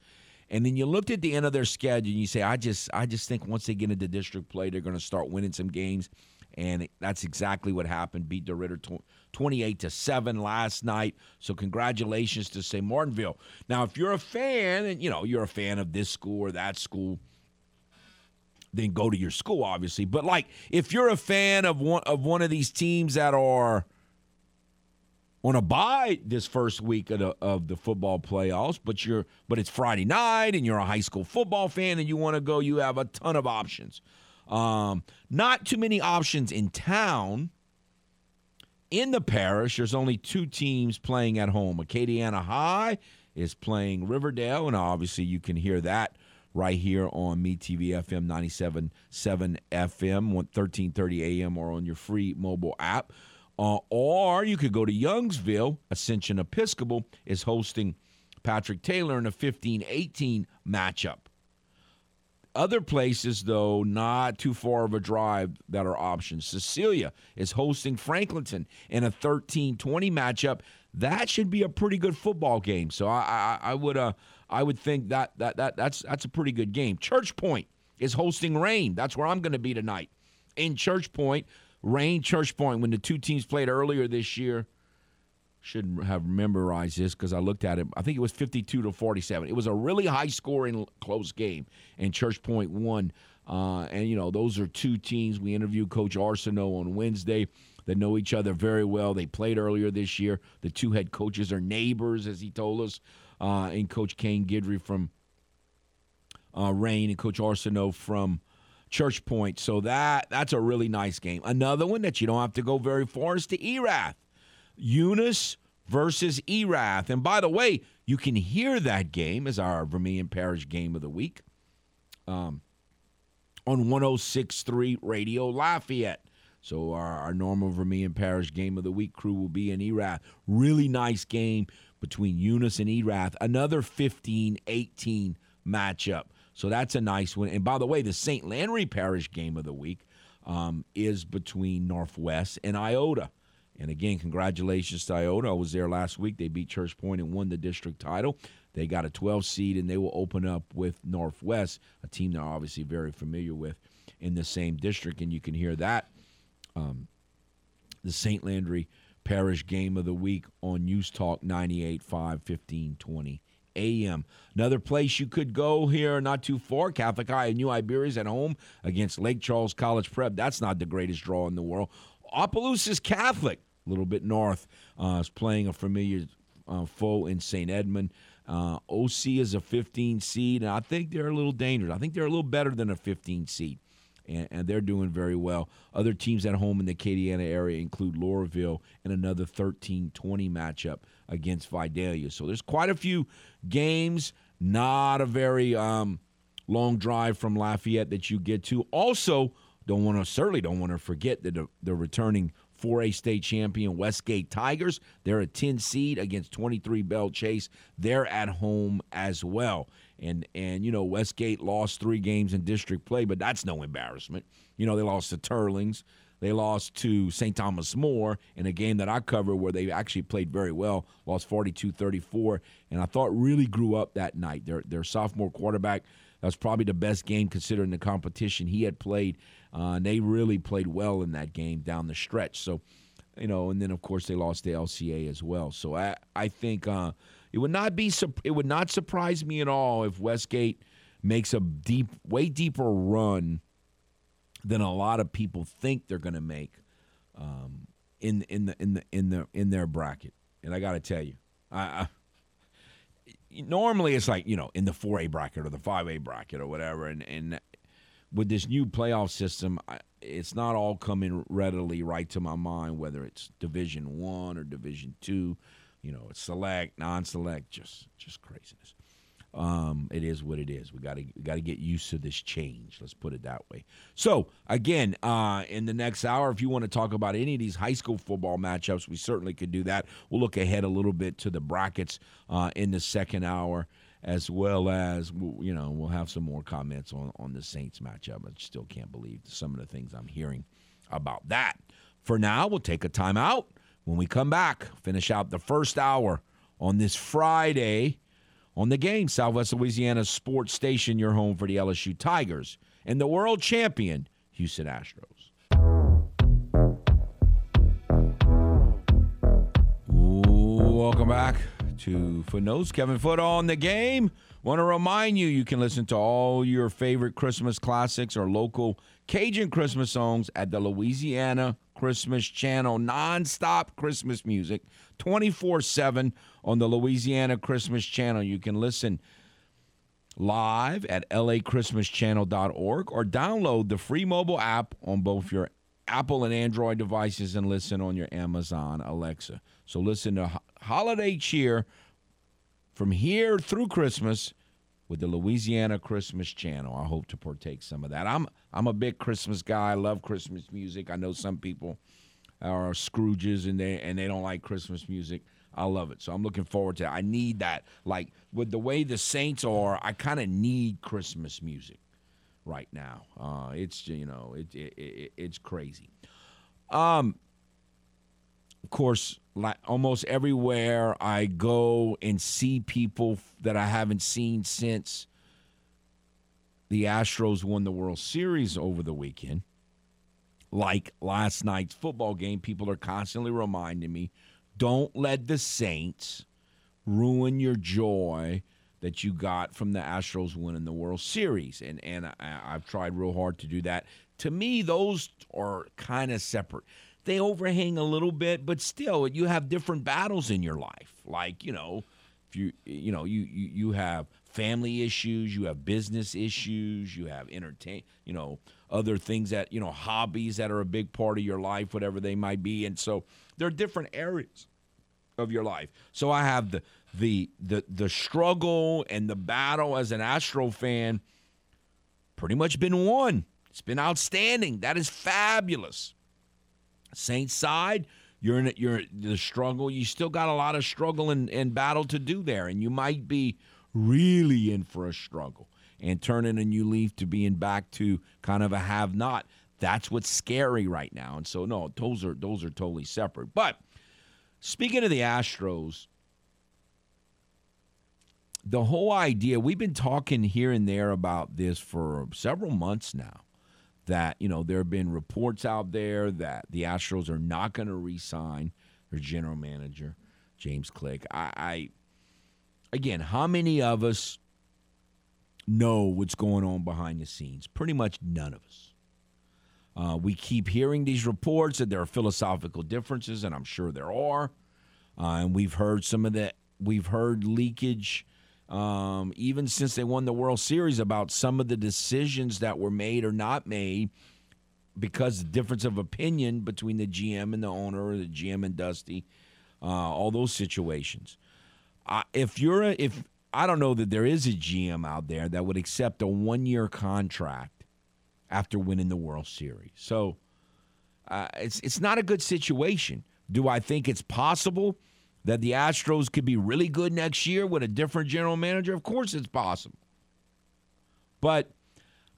And then you looked at the end of their schedule, and you say, I just I just think once they get into district play, they're going to start winning some games. And that's exactly what happened. Beat DeRidder 28 to 7 last night. So congratulations to St. Martinville. Now, if you're a fan and you know, you're a fan of this school or that school, then go to your school obviously. But like if you're a fan of one of one of these teams that are on a bye this first week of the, of the football playoffs, but you're but it's Friday night and you're a high school football fan and you want to go, you have a ton of options. Um, not too many options in town. In the parish, there's only two teams playing at home. Acadiana High is playing Riverdale, and obviously you can hear that right here on Me TV FM 97.7 FM, 1330 AM, or on your free mobile app. Uh, or you could go to Youngsville. Ascension Episcopal is hosting Patrick Taylor in a 15 18 matchup. Other places, though, not too far of a drive that are options. Cecilia is hosting Franklinton in a 13 20 matchup. That should be a pretty good football game. So I, I, I would uh, I would think that, that that that's that's a pretty good game. Church Point is hosting Rayne. That's where I'm going to be tonight. In Church Point, Rayne Church Point, when the two teams played earlier this year, should have memorized this because I looked at it. I think it was 52 to 47. It was a really high scoring, close game, and Church Point won. Uh, and, you know, those are two teams. We interviewed Coach Arsenault on Wednesday that know each other very well. They played earlier this year. The two head coaches are neighbors, as he told us, uh, and Coach Kane Guidry from uh, Rayne and Coach Arsenault from Church Point. So that that's a really nice game. Another one that you don't have to go very far is to Erath. Eunice versus Erath. And by the way, you can hear that game as our Vermilion Parish game of the week um, on 106.3 Radio Lafayette. So our, our normal Vermilion Parish game of the week crew will be in Erath. Really nice game between Eunice and Erath. Another 15-18 matchup. So that's a nice one. And by the way, the St. Landry Parish game of the week um, is between Northwest and Iota. And again, congratulations to Iota. I was there last week. They beat Church Point and won the district title. They got a 12 seed, and they will open up with Northwest, a team they're obviously very familiar with in the same district. And you can hear that, um, the St. Landry Parish game of the week on News Talk 98 5 15 20 a.m. Another place you could go here, not too far, Catholic High and New Iberia at home against Lake Charles College Prep. That's not the greatest draw in the world. Opelousas Catholic a little bit north, uh, is playing a familiar uh, foe in St. Edmund. Uh, OC is a 15 seed, and I think they're a little dangerous. I think they're a little better than a 15 seed, and, and they're doing very well. Other teams at home in the Acadiana area include Loreauville and another 13 20 matchup against Vidalia. So there's quite a few games, not a very um, long drive from Lafayette that you get to. Also, don't want to certainly don't want to forget that the, the returning 4A state champion Westgate Tigers. They're a 10 seed against 23 Belle Chasse. They're at home as well. And and you know Westgate lost 3 games in district play, but that's no embarrassment. You know they lost to Teurlings. They lost to St. Thomas More in a game that I covered where they actually played very well, lost 42 34, and I thought really grew up that night. Their, their sophomore quarterback, that was probably the best game considering the competition he had played. Uh, and they really played well in that game down the stretch. So, you know, and then of course they lost the LCA as well. So I I think uh, it would not be it would not surprise me at all if Westgate makes a deep, way deeper run than a lot of people think they're going to make um, in in the in the in the in their bracket. And I got to tell you, I, I normally it's like you know in the 4A bracket or the 5A bracket or whatever, and and with this new playoff system, I, it's not all coming readily right to my mind. Whether it's Division One or Division Two, you know, it's select, non-select, just just craziness. Um, it is what it is. We got to got to get used to this change. Let's put it that way. So again, uh, in the next hour, if you want to talk about any of these high school football matchups, we certainly could do that. We'll look ahead a little bit to the brackets uh, in the second hour, as well as you know we'll have some more comments on on the Saints matchup. I still can't believe some of the things I'm hearing about that. For now, we'll take a timeout. When we come back, finish out the first hour on this Friday on the game, Southwest Louisiana Sports Station, your home for the LSU Tigers and the world champion Houston Astros. Welcome back to Footnotes. Kevin Foote on the game. Want to remind you, you can listen to all your favorite Christmas classics or local Cajun Christmas songs at the Louisiana Christmas Channel. Non-stop Christmas music, 24-7 on the Louisiana Christmas Channel. You can listen live at lachristmaschannel.org or download the free mobile app on both your Apple and Android devices and listen on your Amazon Alexa. So listen to Holiday Cheer from here through Christmas with the Louisiana Christmas Channel. I hope to partake some of that. I'm I'm a big Christmas guy. I love Christmas music. I know some people are Scrooges and they and they don't like Christmas music. I love it. So I'm looking forward to it. I need that. Like with the way the Saints are, I kind of need Christmas music right now. Uh, it's you know it, it, it, it's crazy. Um, of course, like almost everywhere I go and see people that I haven't seen since the Astros won the World Series over the weekend. Like last night's football game, people are constantly reminding me don't let the Saints ruin your joy that you got from the Astros winning the World Series. And and I, have tried real hard to do that. To me, those are kind of separate. They overhang a little bit, but still, you have different battles in your life. Like you know, if you you know you you, you have family issues, you have business issues, you have entertain, you know, other things that you know hobbies that are a big part of your life, whatever they might be, and so there are different areas of your life. So I have the the the the struggle and the battle as an Astro fan pretty much been won. It's been outstanding. That is fabulous. Saints side, you're in it. you're the struggle. You still got a lot of struggle and, and battle to do there, and you might be really in for a struggle and turning a new leaf to being back to kind of a have not. That's what's scary right now. And so no, those are those are totally separate. But speaking of the Astros, the whole idea we've been talking here and there about this for several months now that you know there have been reports out there that the astros are not going to re-sign their general manager james click I, I again how many of us know what's going on behind the scenes? Pretty much none of us. Uh, we keep hearing these reports that there are philosophical differences and i'm sure there are. Uh, and we've heard some of that we've heard leakage um, even since they won the World Series, about some of the decisions that were made or not made because the difference of opinion between the GM and the owner, or the GM and Dusty, uh, all those situations. Uh, if you're a, if I don't know that there is a GM out there that would accept a one year contract after winning the World Series. So uh, it's it's not a good situation. Do I think it's possible? That the Astros could be really good next year with a different general manager? Of course, it's possible. But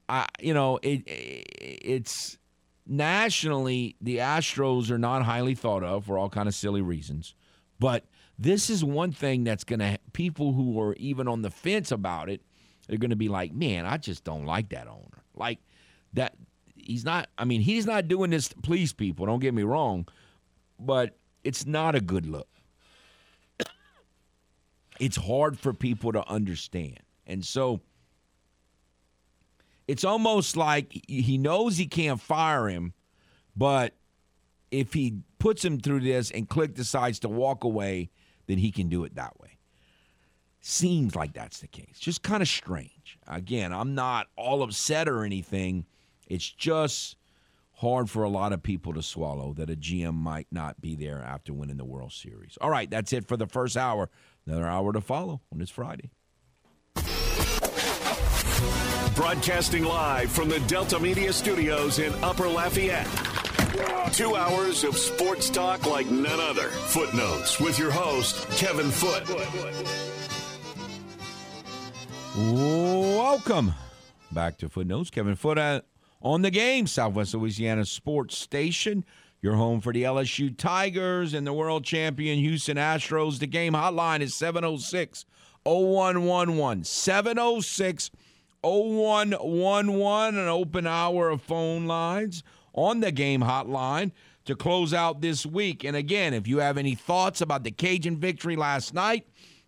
I, you know, it, it's nationally the Astros are not highly thought of for all kind of silly reasons. But this is one thing that's going to people who are even on the fence about it they're going to be like, "Man, I just don't like that owner." Like that he's not I mean, he's not doing this to please people, don't get me wrong, but it's not a good look it's hard for people to understand. And so it's almost like he knows he can't fire him, but if he puts him through this and Click decides to walk away, then he can do it that way. Seems like that's the case. Just kind of strange. Again, I'm not all upset or anything. It's just hard for a lot of people to swallow that a GM might not be there after winning the World Series. All right, that's it for the first hour. Another hour to follow on this Friday. Broadcasting live from the Delta Media Studios in Upper Lafayette. Two hours of sports talk like none other. Footnotes with your host, Kevin Foote. Welcome back to Footnotes. Kevin Foote uh, on the game, Southwest Louisiana Sports Station. Your home for the LSU Tigers and the world champion Houston Astros. The game hotline is 706 0111. 706 0111. An open hour of phone lines on the game hotline to close out this week. And again, if you have any thoughts about the Cajun victory last night,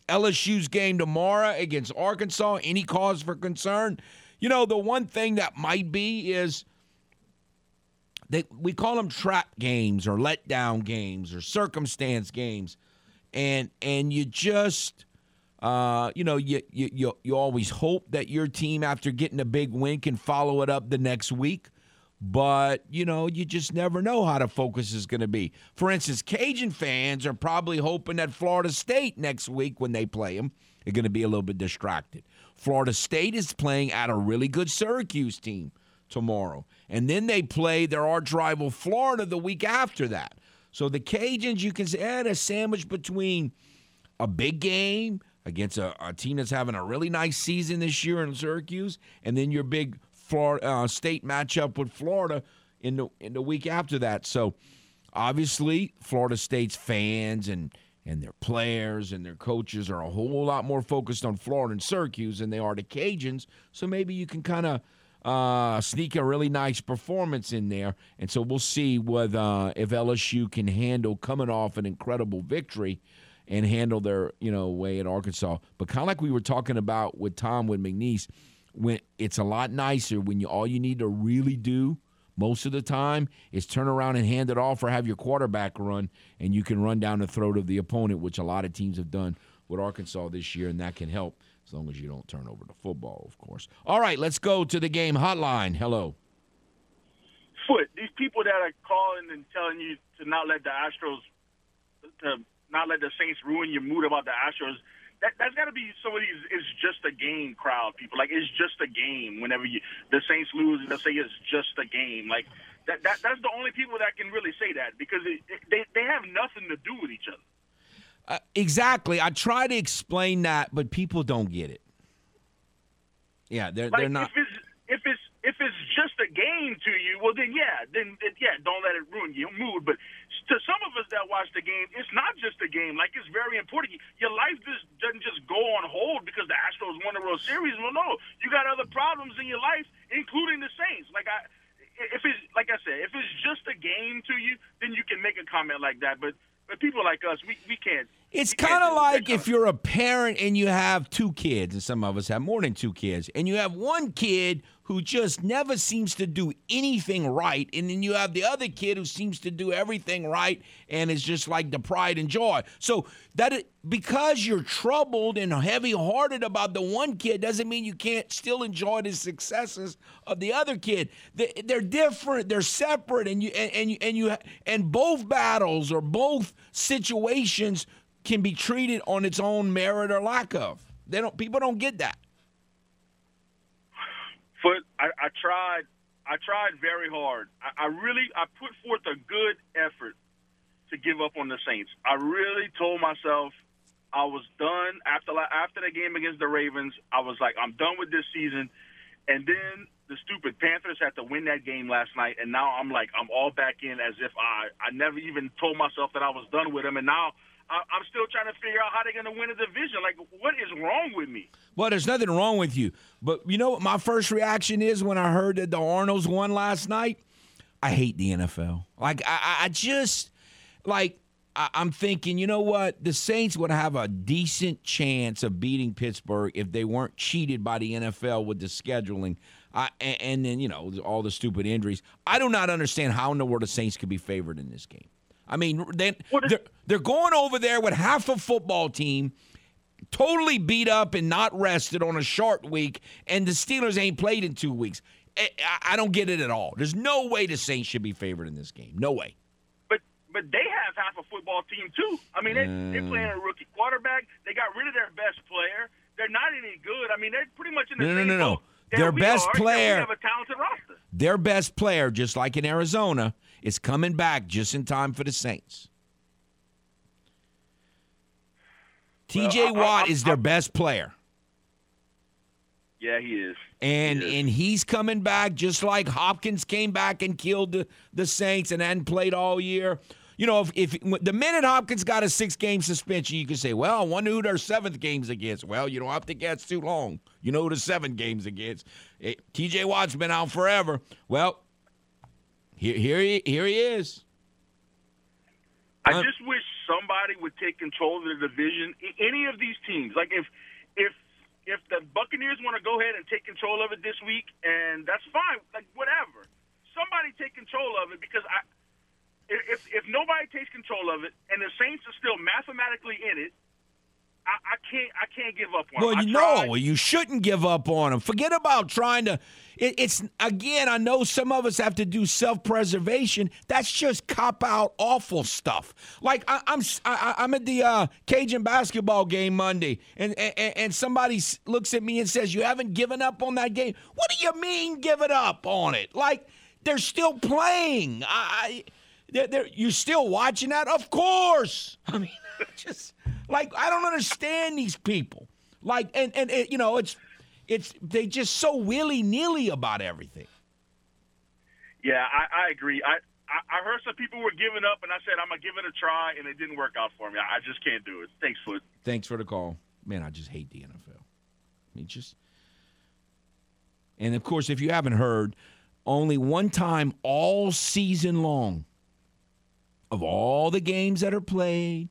LSU's game tomorrow against Arkansas, any cause for concern? You know, the one thing that might be is they we call them trap games or letdown games or circumstance games, and and you just uh, you know you, you you you always hope that your team after getting a big win can follow it up the next week. But, you know, you just never know how the focus is going to be. For instance, Cajun fans are probably hoping that Florida State next week, when they play them, are going to be a little bit distracted. Florida State is playing at a really good Syracuse team tomorrow. And then they play their arch rival Florida the week after that. So the Cajuns, you can add a sandwich between a big game against a, a, team that's having a really nice season this year in Syracuse, and then your big Florida uh, state matchup with Florida in the in the week after that. So obviously, Florida State's fans and and their players and their coaches are a whole lot more focused on Florida and Syracuse than they are the Cajuns. So maybe you can kind of uh, sneak a really nice performance in there. And so we'll see whether uh, if LSU can handle coming off an incredible victory and handle their you know way at Arkansas. But kind of like we were talking about with Tom with McNeese, when it's a lot nicer when you all you need to really do most of the time is turn around and hand it off or have your quarterback run and you can run down the throat of the opponent, which a lot of teams have done with Arkansas this year, and that can help as long as you don't turn over the football, of course. All right, let's go to the game hotline. Hello. Foote. these people that are calling and telling you to not let the Astros, to not let the Saints ruin your mood about the Astros, that that's got to be some of these it's just a game crowd people like it's just a game whenever you the Saints lose they'll say it's just a game like that, that that's the only people that can really say that because it, it, they they have nothing to do with each other uh, exactly I try to explain that but people don't get it yeah they're like they're not if it's if it's if it's just a game to you, well then yeah, then yeah, don't let it ruin your mood. But to some of us that watch the game, it's not just a game. Like it's very important. Your life just doesn't just go on hold because the Astros won the World Series. Well, no, you got other problems in your life, including the Saints. Like I, if it's like I said, if it's just a game to you, then you can make a comment like that. But but people like us, we, we can't. It's kind of like if you're a parent and you have two kids, and some of us have more than two kids, and you have one kid who just never seems to do anything right, and then you have the other kid who seems to do everything right and is just like the pride and joy. So that it, because you're troubled and heavy-hearted about the one kid doesn't mean you can't still enjoy the successes of the other kid. They're different, they're separate, and you and, and you and you and both battles or both situations can be treated on its own merit or lack of. They don't. People don't get that. Foote, I, I tried. I tried very hard. I, I really, I put forth a good effort to give up on the Saints. I really told myself I was done after after the game against the Ravens. I was like, I'm done with this season. And then the stupid Panthers had to win that game last night, and now I'm like, I'm all back in as if I I never even told myself that I was done with them, and now I'm still trying to figure out how they're going to win a division. Like, what is wrong with me? Well, there's nothing wrong with you. But you know what my first reaction is when I heard that the Arnolds won last night? I hate the NFL. Like, I, I just, like, I, am thinking, you know what? The Saints would have a decent chance of beating Pittsburgh if they weren't cheated by the NFL with the scheduling. Uh, and, and then, you know, all the stupid injuries. I do not understand how in the world the Saints could be favored in this game. I mean, they, they're, they're going over there with half a football team, totally beat up and not rested on a short week, and the Steelers ain't played in two weeks. I, I don't get it at all. There's no way the Saints should be favored in this game. No way. But but they have half a football team too. I mean, they Mm. they're playing a rookie quarterback. They got rid of their best player. They're not any good. I mean, they're pretty much in the No, no, same no, no. that Their best are, player- have a talented roster. Their best player, just like in Arizona, is coming back just in time for the Saints. TJ I- I- Watt I'm- is their I'm- best player. Yeah, he is. And He is. and he's coming back just like Hopkins came back and killed the, the Saints and hadn't played all year. You know, if, if the minute Hopkins got a six game suspension, you can say, well, I wonder who their seventh game's against. Well, you don't have to guess too long. You know who the seven games against. Eh, TJ Watt's been out forever. Well, here here he here he is. I just wish somebody would take control of the division. Any of these teams, like if if if the Buccaneers want to go ahead and take control of it this week, and that's fine, like whatever. Somebody take control of it because I if if nobody takes control of it and the Saints are still mathematically in it, I, I can't I can't give up on. Well, them. You tried. know, you shouldn't give up on them. Forget about trying to. It, it's again. I know some of us have to do self-preservation. That's just cop out, awful stuff. Like I, I'm, I, I'm at the uh, Cajun basketball game Monday, and, and and somebody looks at me and says, "You haven't given up on that game." What do you mean, give it up on it? Like they're still playing. I. I they're, they're, you're still watching that? Of course. I mean, just like I don't understand these people. Like, and and, and you know, it's it's they just so willy nilly about everything. Yeah, I, I agree. I, I I heard some people were giving up, and I said I'm gonna give it a try, and it didn't work out for me. I, I just can't do it. Thanks, Foote. Thanks for the call, man. I just hate the NFL. I mean, just and of course, if you haven't heard, only one time all season long of all the games that are played,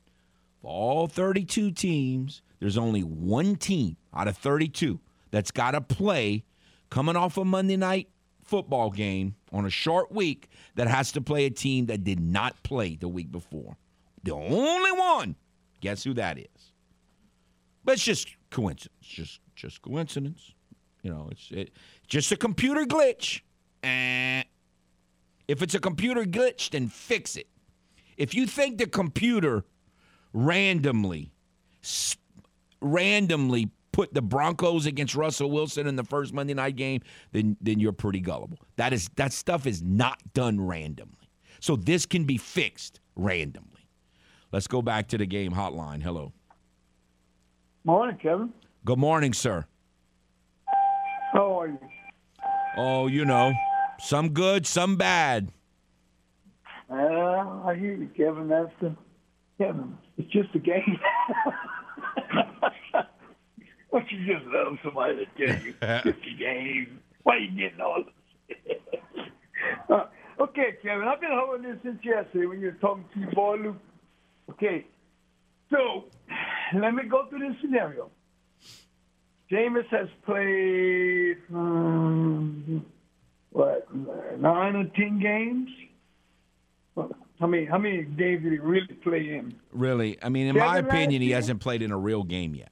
all 32 teams, there's only one team out of 32 that's got to play coming off a Monday night football game on a short week that has to play a team that did not play the week before. The only one. Guess who that is? But it's just coincidence. Just just coincidence. You know, it's it, just a computer glitch. Eh. If it's a computer glitch, then fix it. If you think the computer randomly, s- randomly put the Broncos against Russell Wilson in the first Monday night game, then then you're pretty gullible. That is that stuff is not done randomly. So this can be fixed randomly. Let's go back to the game hotline. Hello. Morning, Kevin. Good morning, sir. How are you? Oh, you know, some good, some bad. Uh, I hear you, Kevin. That's the Kevin. It's just a game. Don't you just love somebody to tell you it's a game? Why you getting all this? uh, okay, Kevin. I've been holding this since yesterday when you were talking to your boy Luke. Okay, so let me go through this scenario. Jameis has played um, what nine or ten games. How many how many games did he really play in? Really, I mean, in Kevin my opinion, he hasn't played in a real game yet.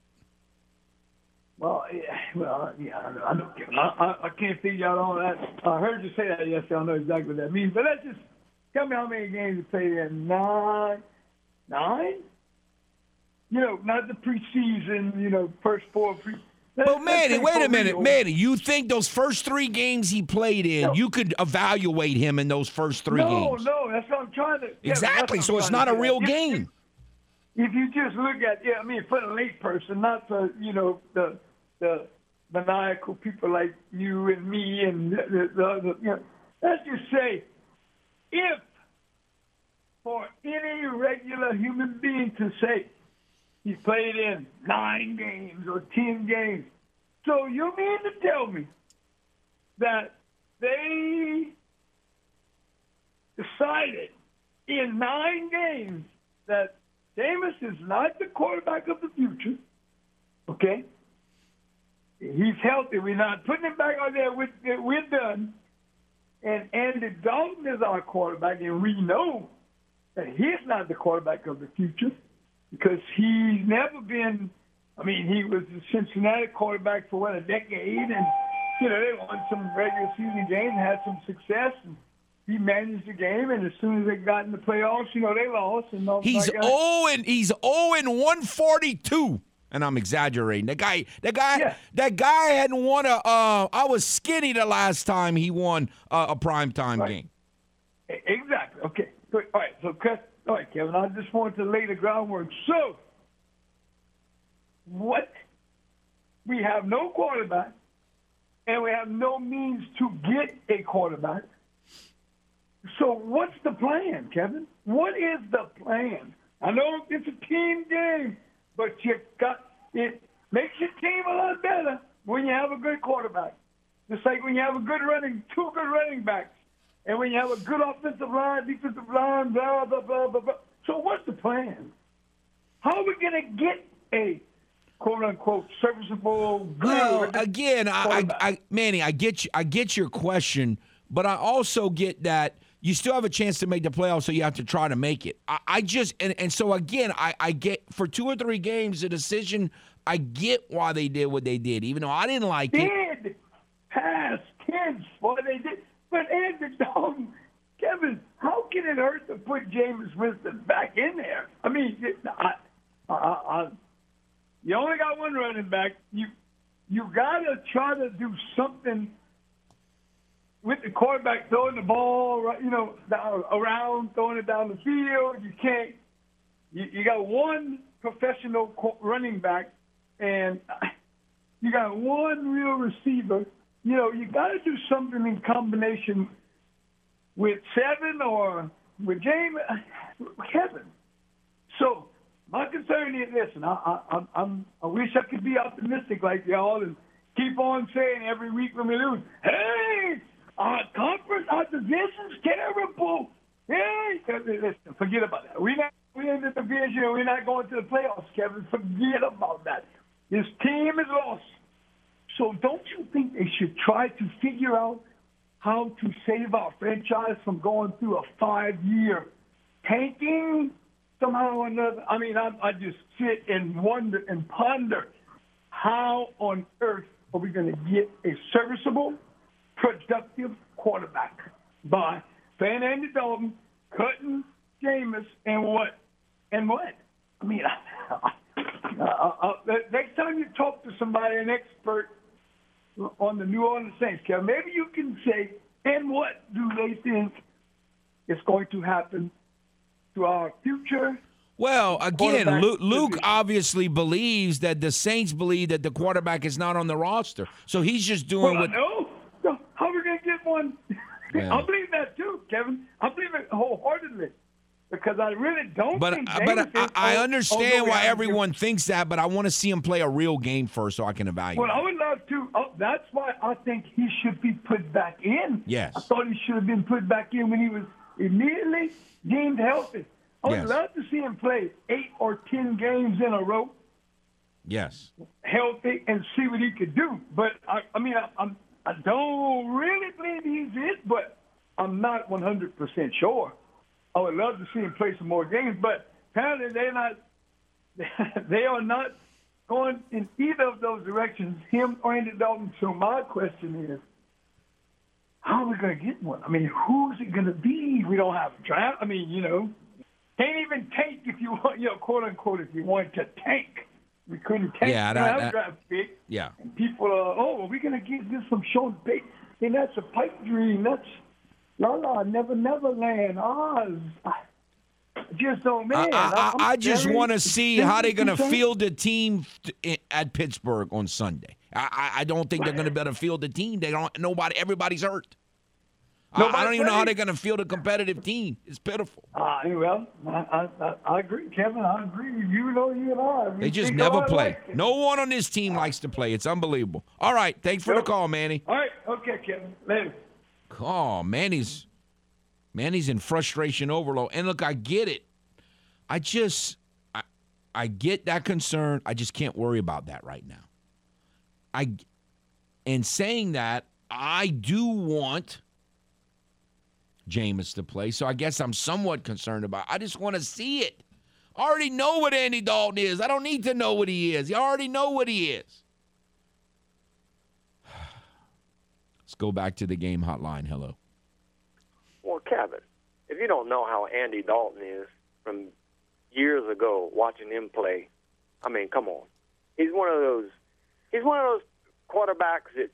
Well, yeah, well, yeah, I, I, don't, I, I- I can't figure out all that. I heard you say that yesterday. I don't know exactly what that means. But let's just tell me how many games he played in. Nine, nine. You know, not the preseason. You know, first four pre. But Manny, wait a minute. Manny. You think those first three games he played in, No. you could evaluate him in those first three no, games? No, that's what I'm trying to. yeah, Exactly. So it's not a real. If- game. if you just look at yeah, I mean for the late person, not for you know the the maniacal people like you and me and the, the, the, the you know, let's just say if for any regular human being to say he played in nine games or ten games, so you mean to tell me that they decided in nine games that Jameis is not the quarterback of the future. Okay? He's healthy. We're not putting him back out there. We're, we're done. And Andy Dalton is our quarterback, and we know that he's not the quarterback of the future because he's never been I mean, he was the Cincinnati quarterback for what a decade, and you know they won some regular season games, had some success, and he managed the game. And as soon as they got in the playoffs, you know they lost. And all He's zero and he's zero and one forty two. And I'm exaggerating. That guy, that guy, Yeah. that guy hadn't won a. Uh, I was skinny the last time he won uh, a prime time Right. game. Exactly. Okay. All right. So, Chris, all right, Kevin. I just wanted to lay the groundwork. So, what? We have no quarterback, and we have no means to get a quarterback. So, what's the plan, Kevin? What is the plan? I know it's a team game, but you got it makes your team a lot better when you have a good quarterback. Just like when you have a good running, two good running backs, and when you have a good offensive line, defensive line, blah blah blah blah blah. So what's the plan? How are we going to get a quote unquote serviceable good Well, again, I, I. I, Manny, I get you, I get your question, but I also get that you still have a chance to make the playoffs, so you have to try to make it. I, I just and, and so again, I, I get for two or three games the decision. I get why they did what they did, even though I didn't like it. did pass tense what they did. But Andrew Dalton, Kevin, how can it hurt to put James Winston back in there? I mean, I, I, I, you only got one running back. You you got to try to do something with the quarterback throwing the ball, you know, around, throwing it down the field. You can't. You, you got one professional running back, and you got one real receiver. You know, you got to do something in combination with seven or with James Kevin. So my concern is and I, I, I'm, I'm, wish I could be optimistic like y'all and keep on saying every week when we lose, hey, our conference, our division's terrible. Hey, listen, forget about that. We not we in the division. We're not going to the playoffs, Kevin. Forget about that. This team is lost. So don't you think they should try to figure out how to save our franchise from going through a five-year tanking somehow or another? I mean, I, I just sit and wonder and ponder how on earth are we going to get a serviceable, productive quarterback by paying Andy Dalton, cutting Jameis, and what? And what? I mean, uh, uh, next time you talk to somebody, an expert on the New Orleans Saints, Kevin, maybe you can say, and what do they think is going to happen to our future? Well, again, Luke, Luke obviously believes that the Saints believe that the quarterback is not on the roster, so he's just doing Well, what. no, no. How are we going to get one? I believe that too, Kevin. I believe it wholeheartedly because I really don't But think. but I, I understand why everyone thinks that, but I want to see him play a real game first so I can evaluate. Well, I would to. Oh, that's why I think he should be put back in. Yes. I thought he should have been put back in when he was immediately deemed healthy. I would Yes. love to see him play eight or ten games in a row, yes. healthy, and see what he could do. But I, I mean, I, I'm, I don't really believe he's it, but I'm not 100 percent sure. I would love to see him play some more games, but apparently they're not. They are not going in either of those directions, him or Andy Dalton. So my question is, how are we going to get one? I mean, who's it going to be? We don't have a draft. I mean, you know, can't even tank if you want, you know, quote unquote, if you want to tank. We couldn't tank. Yeah, that- don't have a that- draft pick. Yeah. And people are, oh, well, we're going to get this from Sean Payton. And that's a pipe dream. That's la la, never, never land. Oz. I just don't, I, man. I, I'm I just want to see how they're going to field the team at Pittsburgh on Sunday. I, I I don't think they're going to be able to field the team. They don't. Nobody. Everybody's hurt. I, I don't even know how they're going to field a competitive team. It's pitiful. Uh, well, I, I, I- I agree, Kevin. I agree. You know, you and I. we They just never play. No one on this team likes to play. It's unbelievable. All right. Thanks for the call, Manny. All right. Okay, Kevin. Later. Oh, Manny's Manny's in frustration overload. And look, I get it. I just I, I get that concern. I just can't worry about that right now. I and saying that, I do want Jameis to play. So I guess I'm somewhat concerned about. I just want to see it. I already know what Andy Dalton is. I don't need to know what he is. You already know what he is. Let's go back to the game hotline. Hello. Kevin, if you don't know how Andy Dalton is from years ago, watching him play, I mean, come on. He's one of those. He's one of those quarterbacks that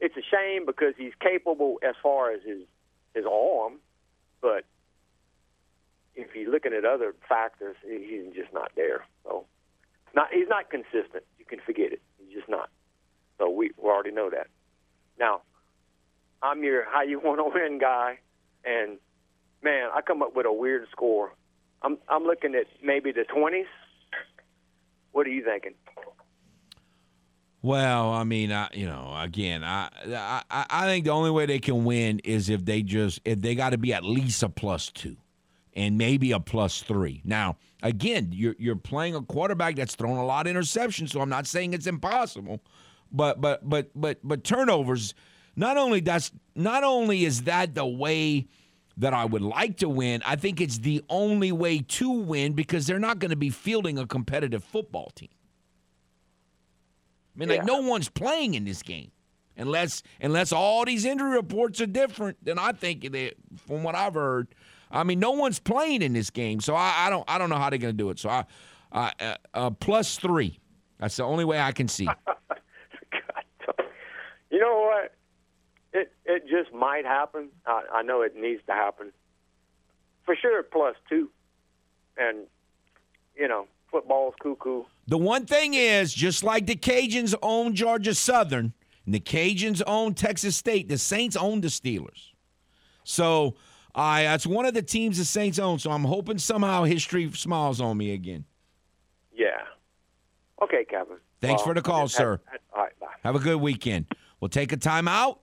it's a shame because he's capable as far as his his arm, but if you're looking at other factors, he's just not there. So, not he's not consistent. You can forget it. He's just not. So we, we already know that. Now, I'm your how you want to win guy, and man, I come up with a weird score. I'm I'm looking at maybe the 20s. What are you thinking? Well, I mean, I, you know, again, I, I I think the only way they can win is if they just if they got to be at least a plus two, and maybe a plus three. Now, again, you're you're playing a quarterback that's thrown a lot of interceptions, so I'm not saying it's impossible, but but but but but turnovers. Not only that's not only is that the way that I would like to win, I think it's the only way to win because they're not going to be fielding a competitive football team. I mean, Yeah. like no one's playing in this game unless unless all these injury reports are different than I think they from what I've heard. I mean, no one's playing in this game, so I, I don't I don't know how they're going to do it. So I, I uh, uh, plus three. That's the only way I can see. God, you know what? It it just might happen. I, I know it needs to happen. For sure, plus two, and you know, football's cuckoo. The one thing is, just like the Cajuns own Georgia Southern and the Cajuns own Texas State, the Saints own the Steelers. So I that's one of the teams the Saints own. So I'm hoping somehow history smiles on me again. Yeah. Okay, Kevin. Thanks Well, for the call, sir. had- all right, bye. Have a good weekend. We'll take a timeout.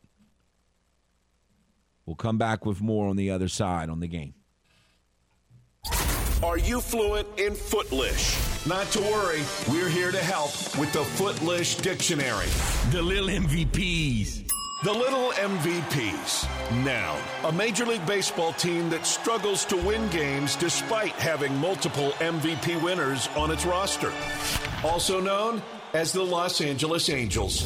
We'll come back with more on the other side on the game. Are you fluent in Footlish? Not to worry, we're here to help with the Footlish Dictionary. The little MVPs. The Little MVPs. Now, a Major League Baseball team that struggles to win games despite having multiple MVP winners on its roster. Also known as the Los Angeles Angels.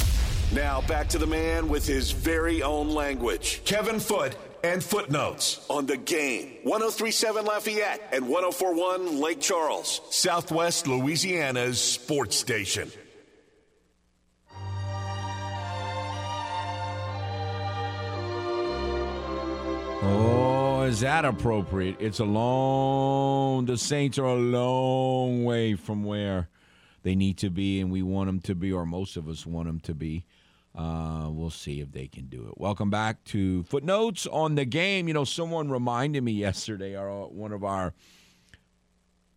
Now, back to the man with his very own language Kevin Foote and Footnotes on the game. 1037 Lafayette and 1041 Lake Charles, Southwest Louisiana's sports station. Oh, is that appropriate? It's a long. The Saints are a long way from where they need to be, and we want them to be, or most of us want them to be. Uh, we'll see if they can do it. Welcome back to Footnotes on the game. You know, someone reminded me yesterday, our, one of our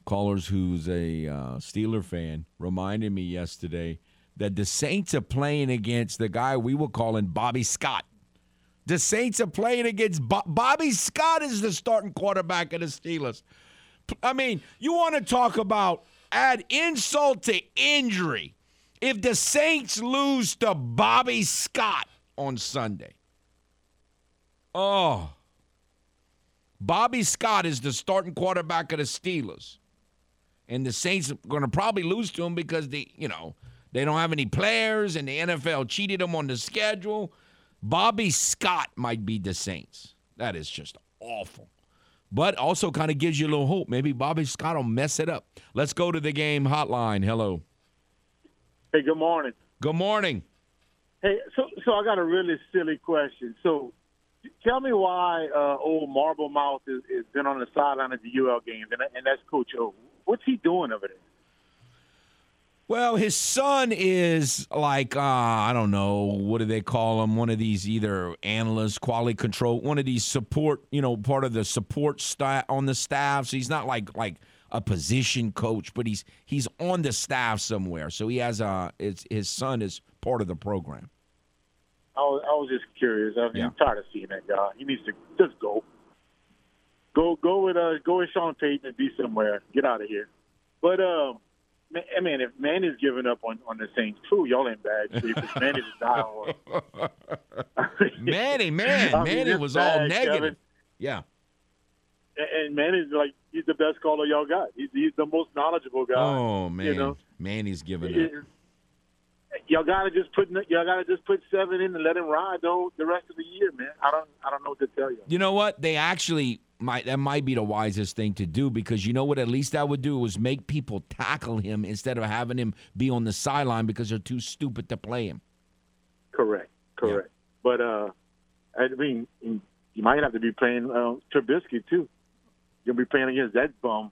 callers who's a uh, Steeler fan reminded me yesterday that the Saints are playing against the guy we were calling Bobby Scott. The Saints are playing against Bo- Bobby Scott is the starting quarterback of the Steelers. I mean, you want to talk about add insult to injury. If the Saints lose to Bobby Scott on Sunday, oh, Bobby Scott is the starting quarterback of the Steelers, and the Saints are going to probably lose to him because they, you know, they don't have any players, and the NFL cheated them on the schedule. Bobby Scott might be the Saints. That is just awful. But also kind of gives you a little hope. Maybe Bobby Scott will mess it up. Let's go to the game hotline. Hello. Hey, good morning. Good morning. Hey, so so I got a really silly question. So, tell me why uh, old Marble Mouth has, has been on the sideline at the UL games, and, and that's Coach O. What's he doing over there? Well, his son is like uh, I don't know what do they call him? One of these either analysts, quality control, one of these support, you know, part of the support staff on the staff. So he's not like like a position coach, but he's he's on the staff somewhere. So he has a it's, his son is part of the program. I was, I was just curious. I mean, Yeah. I'm tired of seeing that guy. He needs to just go. Go go with uh go with Sean Payton and be somewhere. Get out of here. But um, man, I mean, if Manny's giving up on on the Saints, true, y'all in bad shape. If Manny's a diehard. Manny, man, I mean, Manny was all negative. Kevin. Yeah. And, Manny's like he's the best caller y'all got. He's he's the most knowledgeable guy. Oh man, you know? Manny's giving It- up. y'all gotta just put y'all gotta just put seven in and let him ride though the rest of the year, man. I don't I don't know what to tell you. You know what? They actually might that might be the wisest thing to do because you know what at least that would do was make people tackle him instead of having him be on the sideline because they're too stupid to play him. Correct, correct. But uh, I mean, you might have to be playing uh, Trubisky too. You'll be playing against that bum.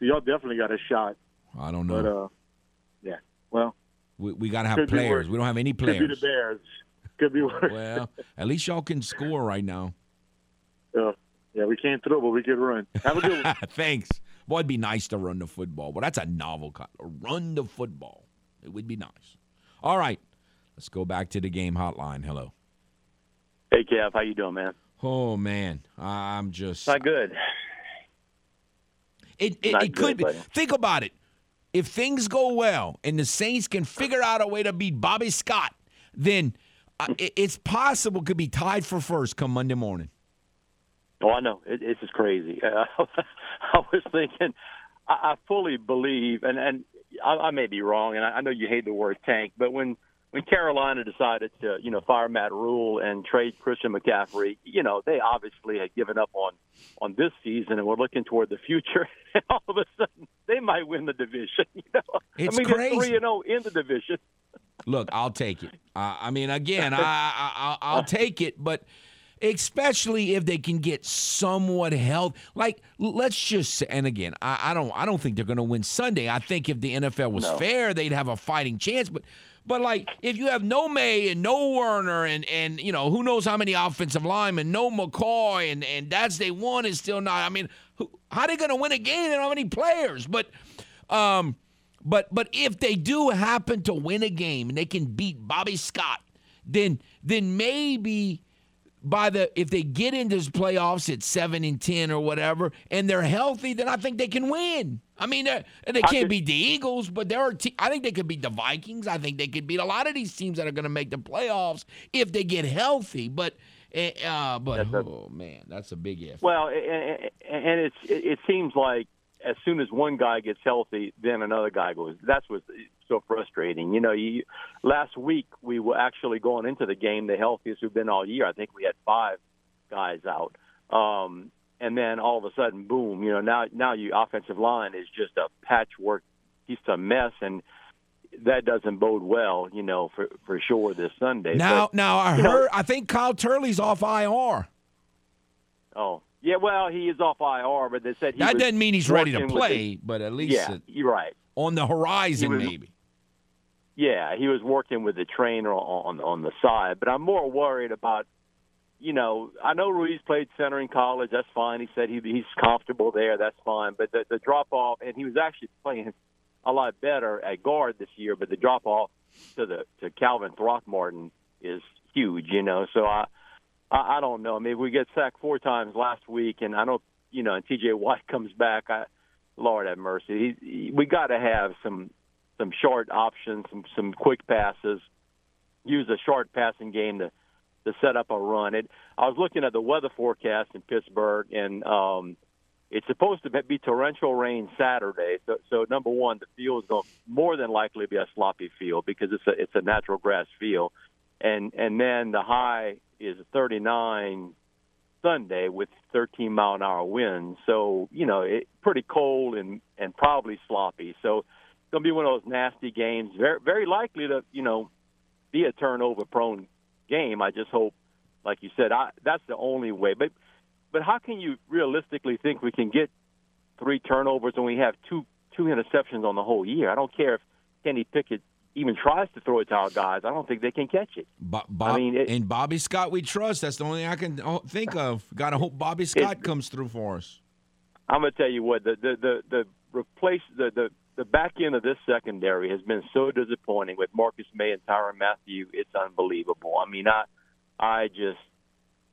So y'all definitely got a shot. I don't know. But uh, yeah, well, we we got to have players. We don't have any players. could be the. Bears. Could be worse. Well, at least y'all can score right now. Uh, yeah, we can't throw, but we can run. Have a good one. Thanks. Boy, it'd be nice to run the football. Well, that's a novel kind. Run the football. It would be nice. All right. Let's go back to the game hotline. Hello. Hey, Kev, how you doing, man? Oh man, I'm just Not good. It it, it could good, be. Think about it. If things go well and the Saints can figure out a way to beat Bobby Scott, then uh, it, it's possible could be tied for first come Monday morning. Oh, I know. It, it's just crazy. Uh, I was thinking, I, I fully believe, and and I, I may be wrong, and I, I know you hate the word tank, but when when Carolina decided to, you know, fire Matt Rhule and trade Christian McCaffrey, you know, they obviously had given up on on this season and were looking toward the future. And all of a sudden, they might win the division. You know, It's I mean, crazy. three and zero in the division. Look, I'll take it. Uh, I mean, again, I, I, I I'll take it, but especially if they can get somewhat health. Like, let's just say, and again, I, I don't, I don't think they're going to win Sunday. I think if the NFL was No. fair, they'd have a fighting chance. But, but like, if you have no Maye and no Werner and and you know who knows how many offensive linemen, no McCoy, and and that's day one is still not. I mean, who, how they going to win a game? They don't have any players, but. Um, but but if they do happen to win a game and they can beat Bobby Scott, then then maybe by the if they get into the playoffs at seven and ten or whatever, and they're healthy, then I think they can win. I mean, they can't could- beat the Eagles, but there are. Te- I think they could beat the Vikings. I think they could beat a lot of these teams that are going to make the playoffs if they get healthy. But eh, uh, but a- oh man, that's a big if. Well, and, and it's it, it seems like as soon as one guy gets healthy, then another guy goes. That's what's so frustrating. You know, you last week we were actually going into the game the healthiest we've been all year. I think we had five guys out. Um, and then all of a sudden, boom! You know, now now your offensive line is just a patchwork, just a mess, and that doesn't bode well. You know, for for sure this Sunday. now But- now I you know- heard I think Kyle Turley's off IR. oh, yeah. Well, he is off IR, but they said he That doesn't mean he's ready to working with the- play, but at least yeah, uh, you're right. on the horizon, was- maybe. Yeah, he was working with the trainer on on the side, but I'm more worried about. You know, I know Ruiz played center in college. That's fine. He said he, he's comfortable there. That's fine. But the, the drop off, and he was actually playing a lot better at guard this year. But the drop off to the to Calvin Throckmorton is huge. You know, so I I, I don't know. I mean, we get sacked four times last week, and I don't. You know, and T.J. Watt comes back. I, Lord have mercy. He, he, we got to have some some short options, some some quick passes. Use a short passing game to to set up a run. It. I was looking at the weather forecast in Pittsburgh, and um, it's supposed to be torrential rain Saturday. So, so number one, the field is going to more than likely be a sloppy field because it's a it's a natural grass field, and and then the high is 39 Sunday with 13 mile an hour winds. So you know, it pretty cold and and probably sloppy. So going to be one of those nasty games. Very very likely to you know be a turnover prone game. I just hope, like you said, I, that's the only way. But but how can you realistically think we can get three turnovers when we have two two interceptions on the whole year? I don't care if Kenny Pickett even tries to throw it to our guys. I don't think they can catch it. Bo- Bob, I mean, it- and Bobby Scott, we trust. That's the only thing I can oh, think of. Got to hope Bobby Scott comes through for us. I'm going to tell you what the the the, the replace the, the the back end of this secondary has been so disappointing with Marcus Maye and Tyrann Mathieu. It's unbelievable. I mean, I I just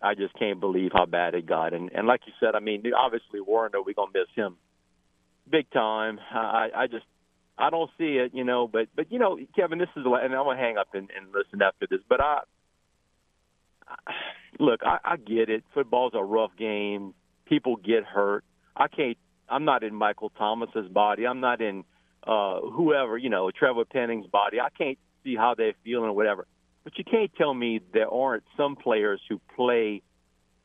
I just can't believe how bad it got. And and like you said, I mean, obviously Werner, we're gonna miss him big time. I I just I don't see it, you know. But but you know, Kevin, this is and I'm gonna hang up and, and listen after this. But I, I look, I, I get it. Football's a rough game. People get hurt. I can't. I'm not in Michael Thomas's body. I'm not in uh, whoever you know, Trevor Penning's body. I can't see how they're feeling or whatever. But you can't tell me there aren't some players who play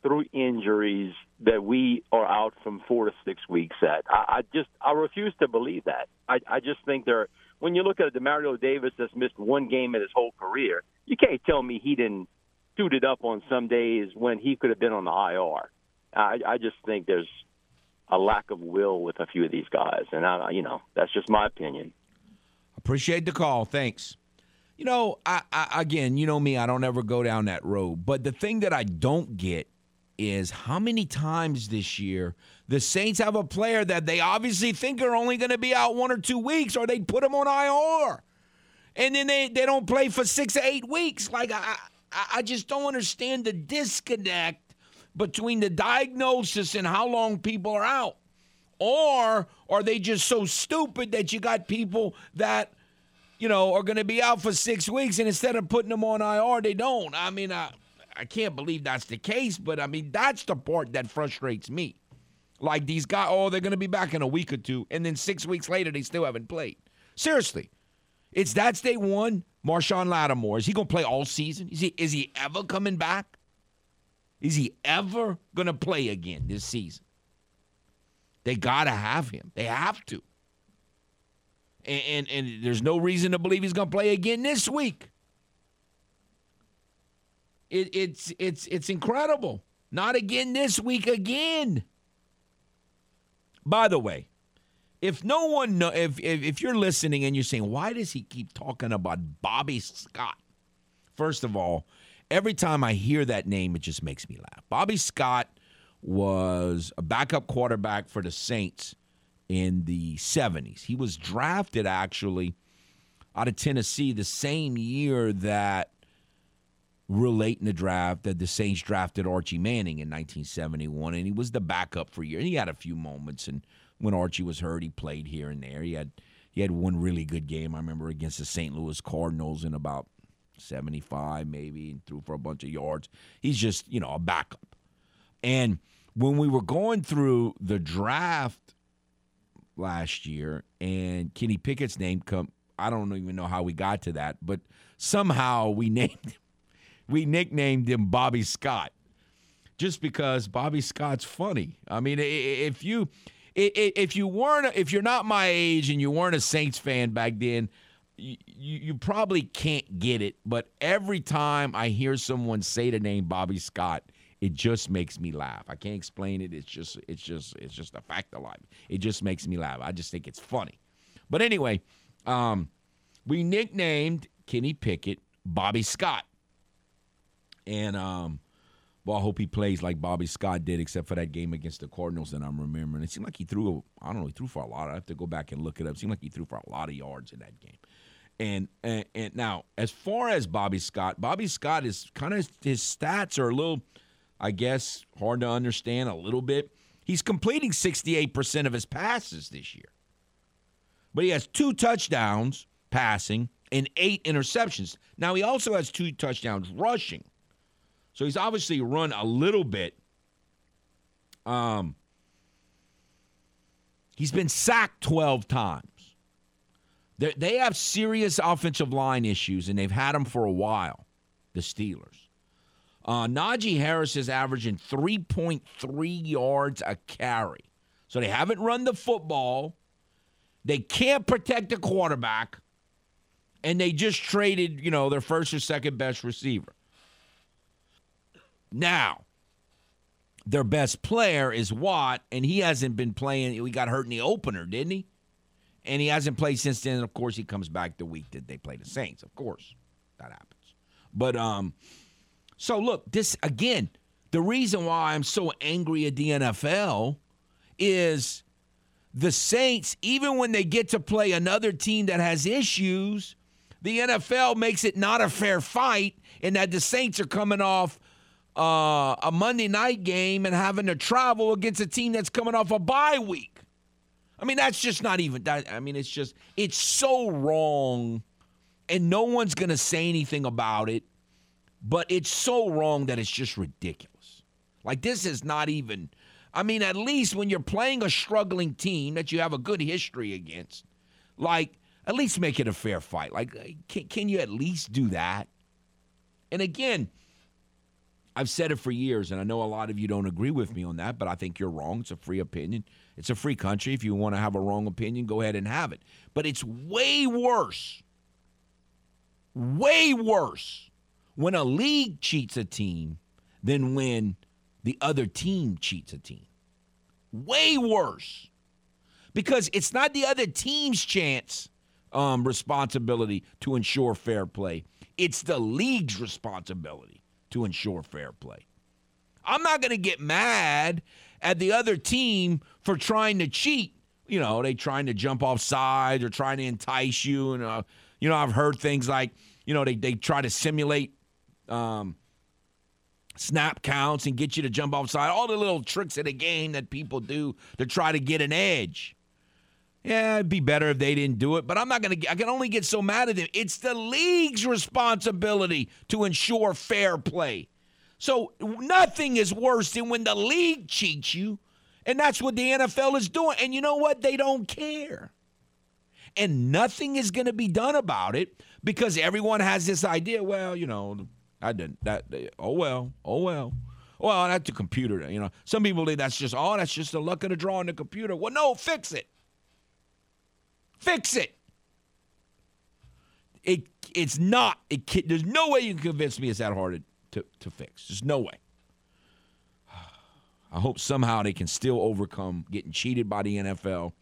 through injuries that we are out from four to six weeks at. I, I just I refuse to believe that. I, I just think there. When you look at Demario Davis that's missed one game in his whole career, you can't tell me he didn't suit it up on some days when he could have been on the IR. I, I just think there's a lack of will with a few of these guys, and I, you know that's just my opinion. Appreciate the call. Thanks. You know, I, I again, you know me, I don't ever go down that road. But the thing that I don't get is how many times this year the Saints have a player that they obviously think are only going to be out one or two weeks, or they put them on IR, and then they, they don't play for six or eight weeks. Like I I just don't understand the disconnect between the diagnosis and how long people are out. Or are they just so stupid that you got people that, you know, are going to be out for six weeks and instead of putting them on IR, they don't? I mean, I, I can't believe that's the case, but I mean, that's the part that frustrates me. Like these guys, oh, they're going to be back in a week or two, and then six weeks later, they still haven't played. Seriously, it's that's day one. Marshon Lattimore, is he going to play all season? Is he, is he ever coming back? Is he ever going to play again this season? They got to have him. They have to. And, and, and there's no reason to believe he's going to play again this week. It, it's it's it's incredible. Not again this week again. By the way, if no one know if, if if you're listening and you're saying why does he keep talking about Bobby Scott? First of all, every time I hear that name, it just makes me laugh. Bobby Scott was a backup quarterback for the Saints in the 70s. He was drafted actually out of Tennessee the same year that real late in the draft that the Saints drafted Archie Manning in 1971, and he was the backup for a year. He had a few moments, and when Archie was hurt, he played here and there. He had he had one really good game I remember against the St. Louis Cardinals in about 75 maybe and threw for a bunch of yards. He's just, you know, a backup. And when we were going through the draft last year and Kenny Pickett's name come I don't even know how we got to that, but somehow we named him, we nicknamed him Bobby Scott. Just because Bobby Scott's funny. I mean, if you if you weren't if you're not my age and you weren't a Saints fan back then, you, you probably can't get it. But every time I hear someone say the name Bobby Scott, it just makes me laugh. I can't explain it. It's just it's just it's just a fact of life. It just makes me laugh. I just think it's funny. But anyway, um, we nicknamed Kenny Pickett Bobby Scott. And um, well, I hope he plays like Bobby Scott did, except for that game against the Cardinals that I'm remembering. It seemed like he threw, I don't know, he threw for a lot. I have to go back and look it up. It seemed like he threw for a lot of yards in that game. And, and and now, as far as Bobby Scott, Bobby Scott is kind of his stats are a little, I guess, hard to understand a little bit. He's completing 68% of his passes this year, but he has two touchdowns passing and eight interceptions. Now he also has two touchdowns rushing. So he's obviously run a little bit. Um, he's been sacked 12 times. They're, they have serious offensive line issues, and they've had them for a while, the Steelers. Uh, Najee Harris is averaging 3.3 yards a carry. So they haven't run the football. They can't protect the quarterback. And they just traded, you know, their first or second best receiver. Now, their best player is Watt, and he hasn't been playing. He got hurt in the opener, didn't he? And he hasn't played since then. Of course, he comes back the week that they play the Saints. Of course, that happens. But um, so look, this again, the reason why I'm so angry at the NFL is the Saints, even when they get to play another team that has issues, the NFL makes it not a fair fight, and that the Saints are coming off uh, a Monday night game and having to travel against a team that's coming off a bye week. I mean, that's just not even that. I mean, it's just, it's so wrong, and no one's going to say anything about it, but it's so wrong that it's just ridiculous. Like, this is not even. I mean, at least when you're playing a struggling team that you have a good history against, like at least make it a fair fight. Like, uh, can, can you at least do that? And again, I've said it for years, and I know a lot of you don't agree with me on that, but I think you're wrong. It's a free opinion. It's a free country. If you want to have a wrong opinion, go ahead and have it. But it's way worse, way worse when a league cheats a team than when the other team cheats a team. Way worse. Because it's not the other team's chance um, responsibility to ensure fair play. It's the league's responsibility to ensure fair play. I'm not going to get mad at the other team for trying to cheat. You know, they trying to jump off sides or trying to entice you. And, uh, you know, I've heard things like, you know, they, they try to simulate um, snap counts and get you to jump off side. All the little tricks of the game that people do to try to get an edge. Yeah, it'd be better if they didn't do it, but I'm not going to, I can only get so mad at them. It's the league's responsibility to ensure fair play. So nothing is worse than when the league cheats you, and that's what the NFL is doing. And you know what? They don't care. And nothing is going to be done about it because everyone has this idea, well, you know, I didn't, that, oh well, oh well. Well, that's the computer. You know, some people think that's just, oh, that's just the luck of the draw in the computer. Well, no, fix it. Fix it. It it's not. It there's no way you can convince me it's that hard to, to fix. There's no way. I hope somehow they can still overcome getting cheated by the NFL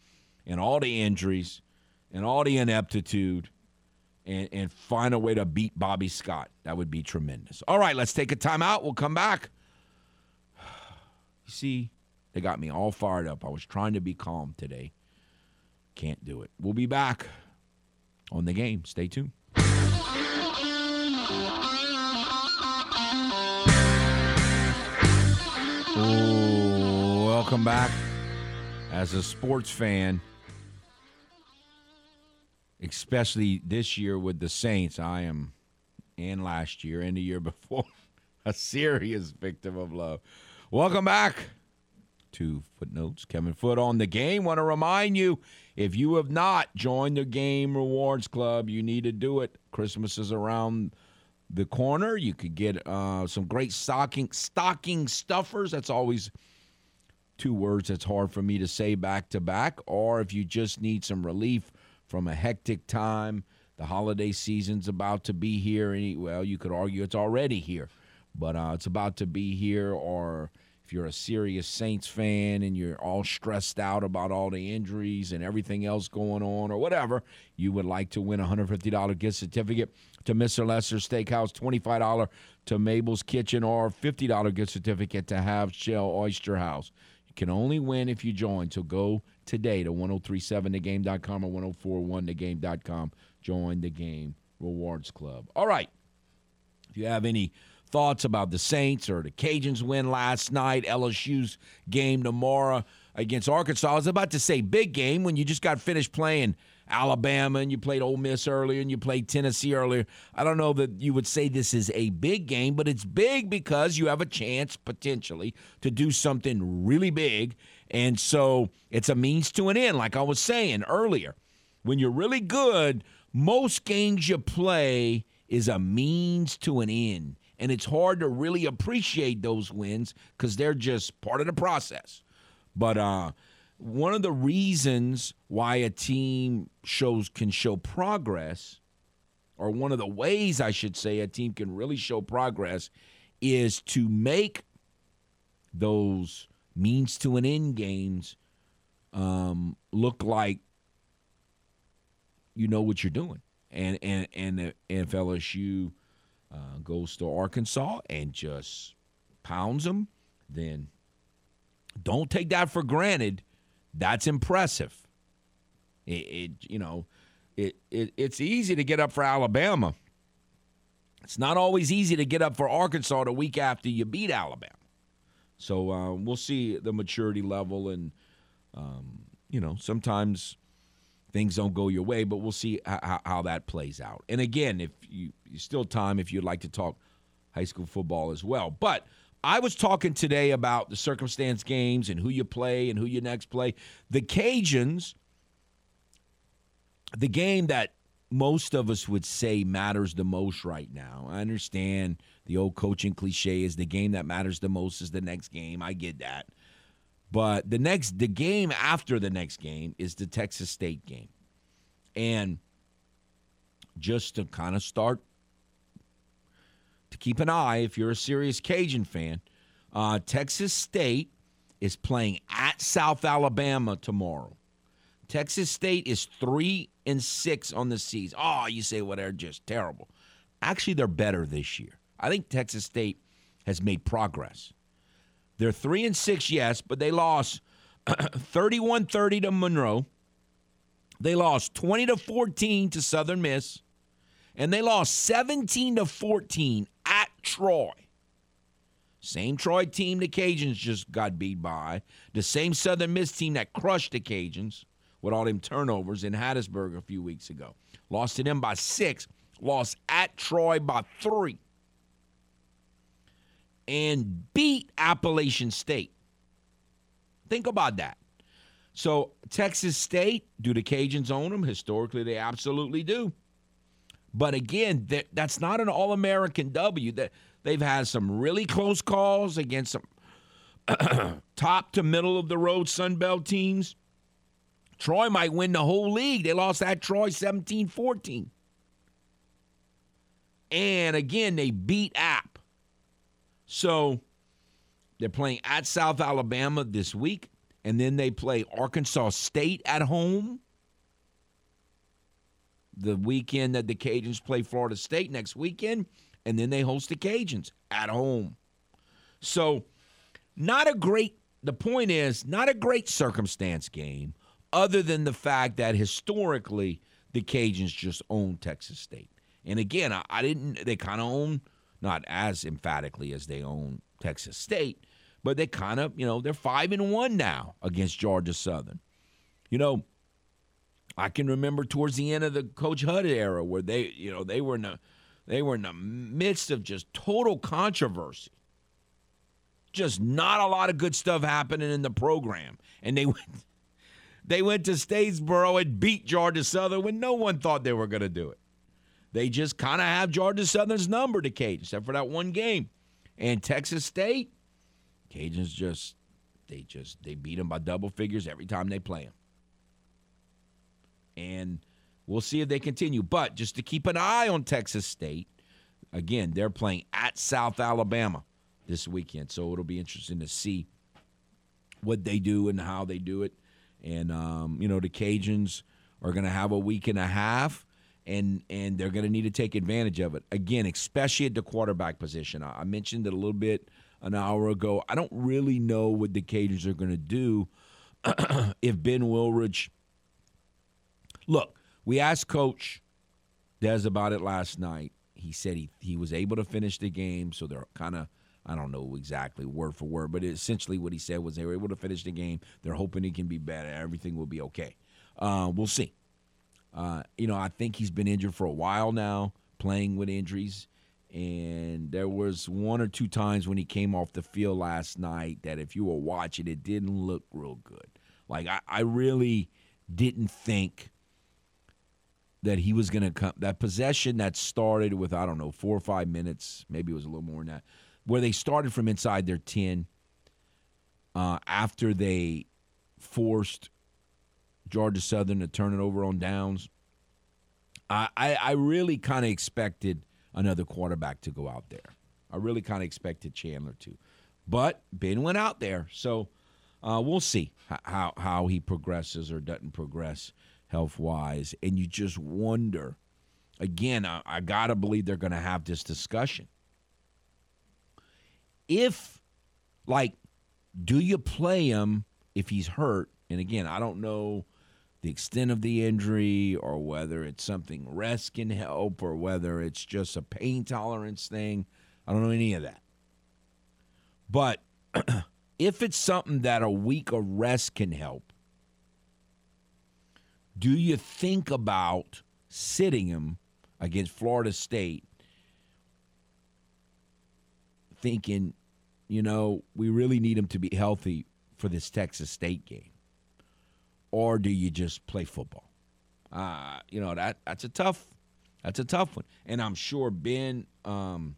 and all the injuries and all the ineptitude and, and find a way to beat Bobby Scott. That would be tremendous. All right, let's take a timeout. We'll come back. You see, they got me all fired up. I was trying to be calm today. Can't do it. We'll be back on the game. Stay tuned. Welcome back. As a sports fan, especially this year with the Saints, I am, and last year and the year before, a serious victim of love. Welcome back to Footnotes. Kevin Foote on the game. Want to remind you if you have not joined the Game Rewards Club, you need to do it. Christmas is around the corner. You could get uh, some great stocking stocking stuffers. That's always two words that's hard for me to say back to back. Or if you just need some relief from a hectic time, the holiday season's about to be here. Well, you could argue it's already here, but uh, it's about to be here. Or if you're a serious Saints fan and you're all stressed out about all the injuries and everything else going on or whatever, you would like to win a $150 gift certificate to Mr. Lester Steakhouse, $25 to Mabel's Kitchen, or $50 gift certificate to Half Shell Oyster House. You can only win if you join. So go today to 1037thegame.com or 1041thegame.com. Join the Game Rewards Club. All right. If you have any thoughts about the Saints or the Cajuns win last night, LSU's game tomorrow against Arkansas. I was about to say big game when you just got finished playing Alabama and you played Ole Miss earlier and you played Tennessee earlier. I don't know that you would say this is a big game, but it's big because you have a chance potentially to do something really big. And so it's a means to an end, like I was saying earlier. When you're really good, most games you play is a means to an end and it's hard to really appreciate those wins because they're just part of the process. But uh, one of the reasons why a team shows can show progress, or one of the ways I should say a team can really show progress, is to make those means to an end games um, look like you know what you're doing. And and and if LSU uh, goes to Arkansas and just pounds them, then don't take that for granted. That's impressive. It, it you know, it, it it's easy to get up for Alabama. It's not always easy to get up for Arkansas the week after you beat Alabama. So uh, we'll see the maturity level, and um, you know, sometimes things don't go your way, but we'll see how, how that plays out. And again, if you still time if you'd like to talk high school football as well. But I was talking today about the circumstance games and who you play and who you next play. The Cajuns, the game that most of us would say matters the most right now. I understand the old coaching cliche is the game that matters the most is the next game. I get that. But the next the game after the next game is the Texas State game. And just to kind of start to keep an eye if you're a serious Cajun fan, uh, Texas State is playing at South Alabama tomorrow. Texas State is three and six on the season. Oh, you say, well, they're just terrible. Actually, they're better this year. I think Texas State has made progress. They're three and six, yes, but they lost 31 30 to Monroe. They lost 20 to 14 to Southern Miss. And they lost 17 to 14 at Troy. Same Troy team the Cajuns just got beat by. The same Southern Miss team that crushed the Cajuns with all them turnovers in Hattiesburg a few weeks ago. Lost to them by six. Lost at Troy by three and beat Appalachian State. Think about that. So, Texas State, do the Cajuns own them? Historically, they absolutely do. But again, that's not an All American W. That they've had some really close calls against some top to middle of the road Sun Belt teams. Troy might win the whole league. They lost that Troy 17 14. And again, they beat App. So they're playing at South Alabama this week, and then they play Arkansas State at home. The weekend that the Cajuns play Florida State next weekend, and then they host the Cajuns at home. So, not a great, the point is, not a great circumstance game, other than the fact that historically the Cajuns just own Texas State. And again, I, I didn't, they kind of own not as emphatically as they own Texas State, but they kind of, you know, they're five and one now against Georgia Southern. You know, I can remember towards the end of the Coach Hudd era where they, you know, they were in the they were in the midst of just total controversy. Just not a lot of good stuff happening in the program. And they went they went to Statesboro and beat Georgia Southern when no one thought they were going to do it. They just kind of have Georgia Southern's number to Cage, except for that one game. And Texas State, Cajuns just they just they beat them by double figures every time they play them. And we'll see if they continue. But just to keep an eye on Texas State, again, they're playing at South Alabama this weekend. So it'll be interesting to see what they do and how they do it. And um, you know, the Cajuns are going to have a week and a half and and they're going to need to take advantage of it again, especially at the quarterback position. I, mentioned it a little bit an hour ago. I don't really know what the Cajuns are going to do if Ben Wooldridge. Look, we asked Coach Des about it last night. He said he he was able to finish the game, so they're kind of. I don't know exactly word for word, but essentially what he said was they were able to finish the game. They're hoping he can be better. Everything will be okay. Uh, we'll see. Uh, you know, I think he's been injured for a while now, playing with injuries. And there was one or two times when he came off the field last night that if you were watching, it didn't look real good. Like, I, I really didn't think that he was going to come. That possession that started with, I don't know, four or five minutes, maybe it was a little more than that, where they started from inside their 10 uh, after they forced Georgia Southern to turn it over on downs. I, I, I really kind of expected another quarterback to go out there. I really kind of expected Chandler to. But Ben went out there. So uh, we'll see how, how he progresses or doesn't progress health wise. And you just wonder again, I, I got to believe they're going to have this discussion. If, like, do you play him if he's hurt? And again, I don't know the extent of the injury or whether it's something rest can help or whether it's just a pain tolerance thing. I don't know any of that. But if it's something that a week of rest can help, do you think about sitting him against Florida State thinking you know, we really need him to be healthy for this Texas State game? Or do you just play football? Uh, you know, that that's a tough that's a tough one. And I'm sure Ben um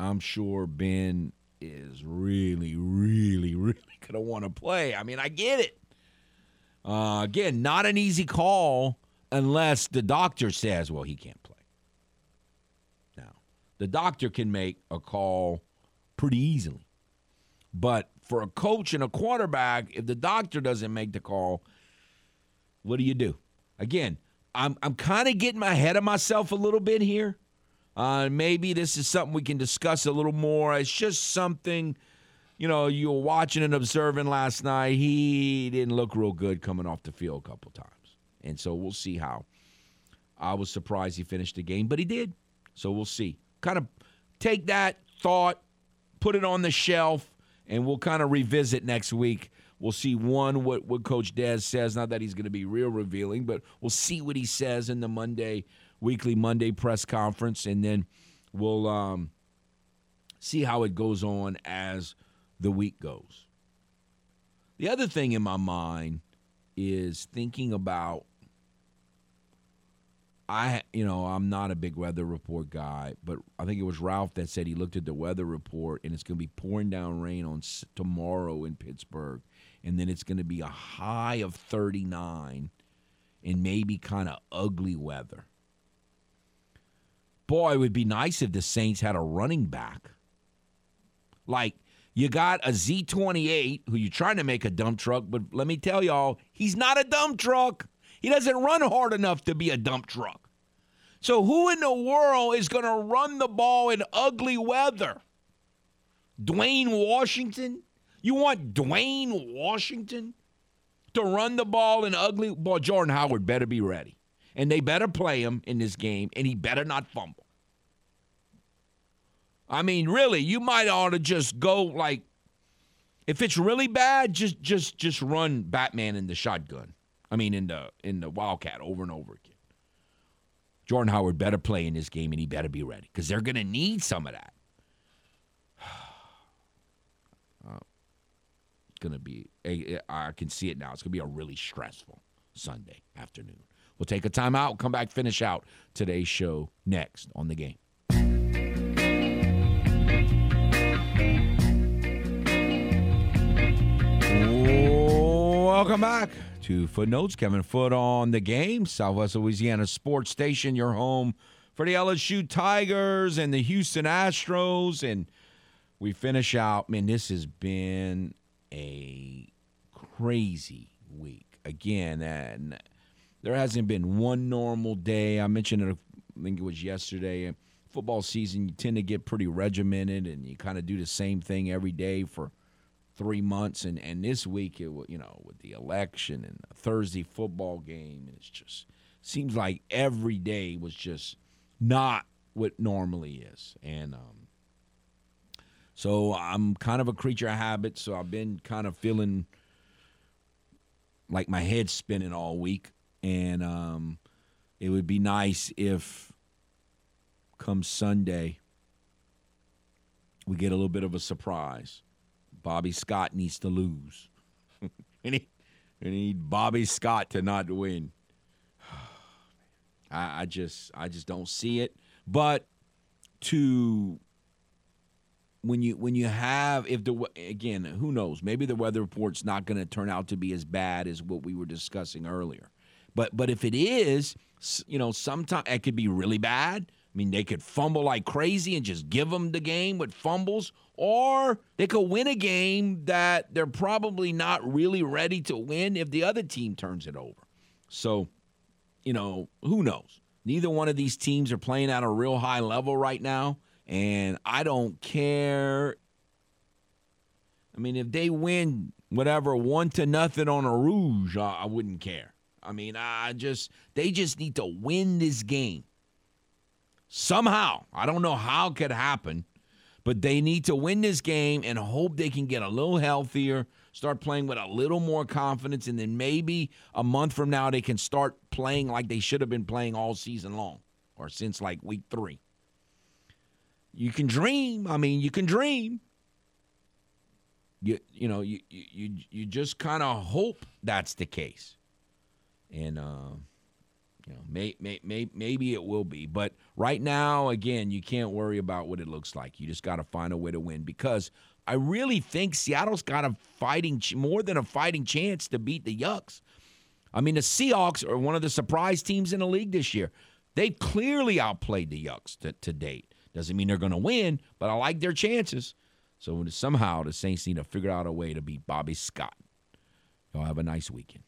I'm sure Ben is really, really, really gonna want to play. I mean, I get it. Uh, again, not an easy call unless the doctor says, well, he can't play. Now, the doctor can make a call pretty easily. But for a coach and a quarterback, if the doctor doesn't make the call, what do you do? Again, I'm, I'm kind of getting ahead of myself a little bit here. Uh, maybe this is something we can discuss a little more. It's just something, you know, you were watching and observing last night. He didn't look real good coming off the field a couple times. And so we'll see how. I was surprised he finished the game, but he did. So we'll see. Kind of take that thought, put it on the shelf, and we'll kind of revisit next week. We'll see one what, what Coach Des says. Not that he's going to be real revealing, but we'll see what he says in the Monday weekly Monday press conference, and then we'll um, see how it goes on as the week goes. The other thing in my mind is thinking about I you know I'm not a big weather report guy, but I think it was Ralph that said he looked at the weather report and it's going to be pouring down rain on tomorrow in Pittsburgh, and then it's going to be a high of 39 and maybe kind of ugly weather. Boy, it would be nice if the Saints had a running back. Like you got a Z28 who you're trying to make a dump truck, but let me tell y'all, he's not a dump truck. He doesn't run hard enough to be a dump truck. So who in the world is going to run the ball in ugly weather? Dwayne Washington? You want Dwayne Washington to run the ball in ugly boy Jordan Howard better be ready. And they better play him in this game and he better not fumble. I mean, really, you might ought to just go like if it's really bad, just just just run Batman in the shotgun. I mean in the in the Wildcat over and over again. Jordan Howard better play in this game and he better be ready because they're gonna need some of that. It's gonna be I can see it now. It's gonna be a really stressful Sunday afternoon. We'll take a timeout, come back, finish out today's show next on the game. Welcome back to Footnotes. Kevin Foote on the game. Southwest Louisiana Sports Station, your home for the LSU Tigers and the Houston Astros. And we finish out. Man, this has been a crazy week. Again, and there hasn't been one normal day. I mentioned it, I think it was yesterday. Football season, you tend to get pretty regimented and you kind of do the same thing every day for three months. And, and this week, it you know, with the election and the Thursday football game, and it's just seems like every day was just not what normally is. And um, so I'm kind of a creature of habit. So I've been kind of feeling like my head's spinning all week and um, it would be nice if come Sunday we get a little bit of a surprise. Bobby Scott needs to lose. and he, and need Bobby Scott to not win. I, I just I just don't see it. But to when you when you have if the again who knows maybe the weather report's not going to turn out to be as bad as what we were discussing earlier but but if it is, you know, sometimes it could be really bad. I mean, they could fumble like crazy and just give them the game with fumbles, or they could win a game that they're probably not really ready to win if the other team turns it over. So, you know, who knows? Neither one of these teams are playing at a real high level right now, and I don't care. I mean, if they win whatever one to nothing on a Rouge, I, I wouldn't care. I mean, I just they just need to win this game. Somehow. I don't know how it could happen, but they need to win this game and hope they can get a little healthier, start playing with a little more confidence, and then maybe a month from now they can start playing like they should have been playing all season long or since like week three. you can dream. I mean, you can dream. You you know you you you just kind of hope that's the case, and uh, you know may, may, may, maybe it will be. But right now, again, you can't worry about what it looks like. You just got to find a way to win because I really think Seattle's got a fighting more than a fighting chance to beat the Yucks. I mean, the Seahawks are one of the surprise teams in the league this year. They've clearly outplayed the Yucks to, to date. Doesn't mean they're going to win, but I like their chances. So somehow the Saints need to figure out a way to beat Bobby Scott. Y'all have a nice weekend.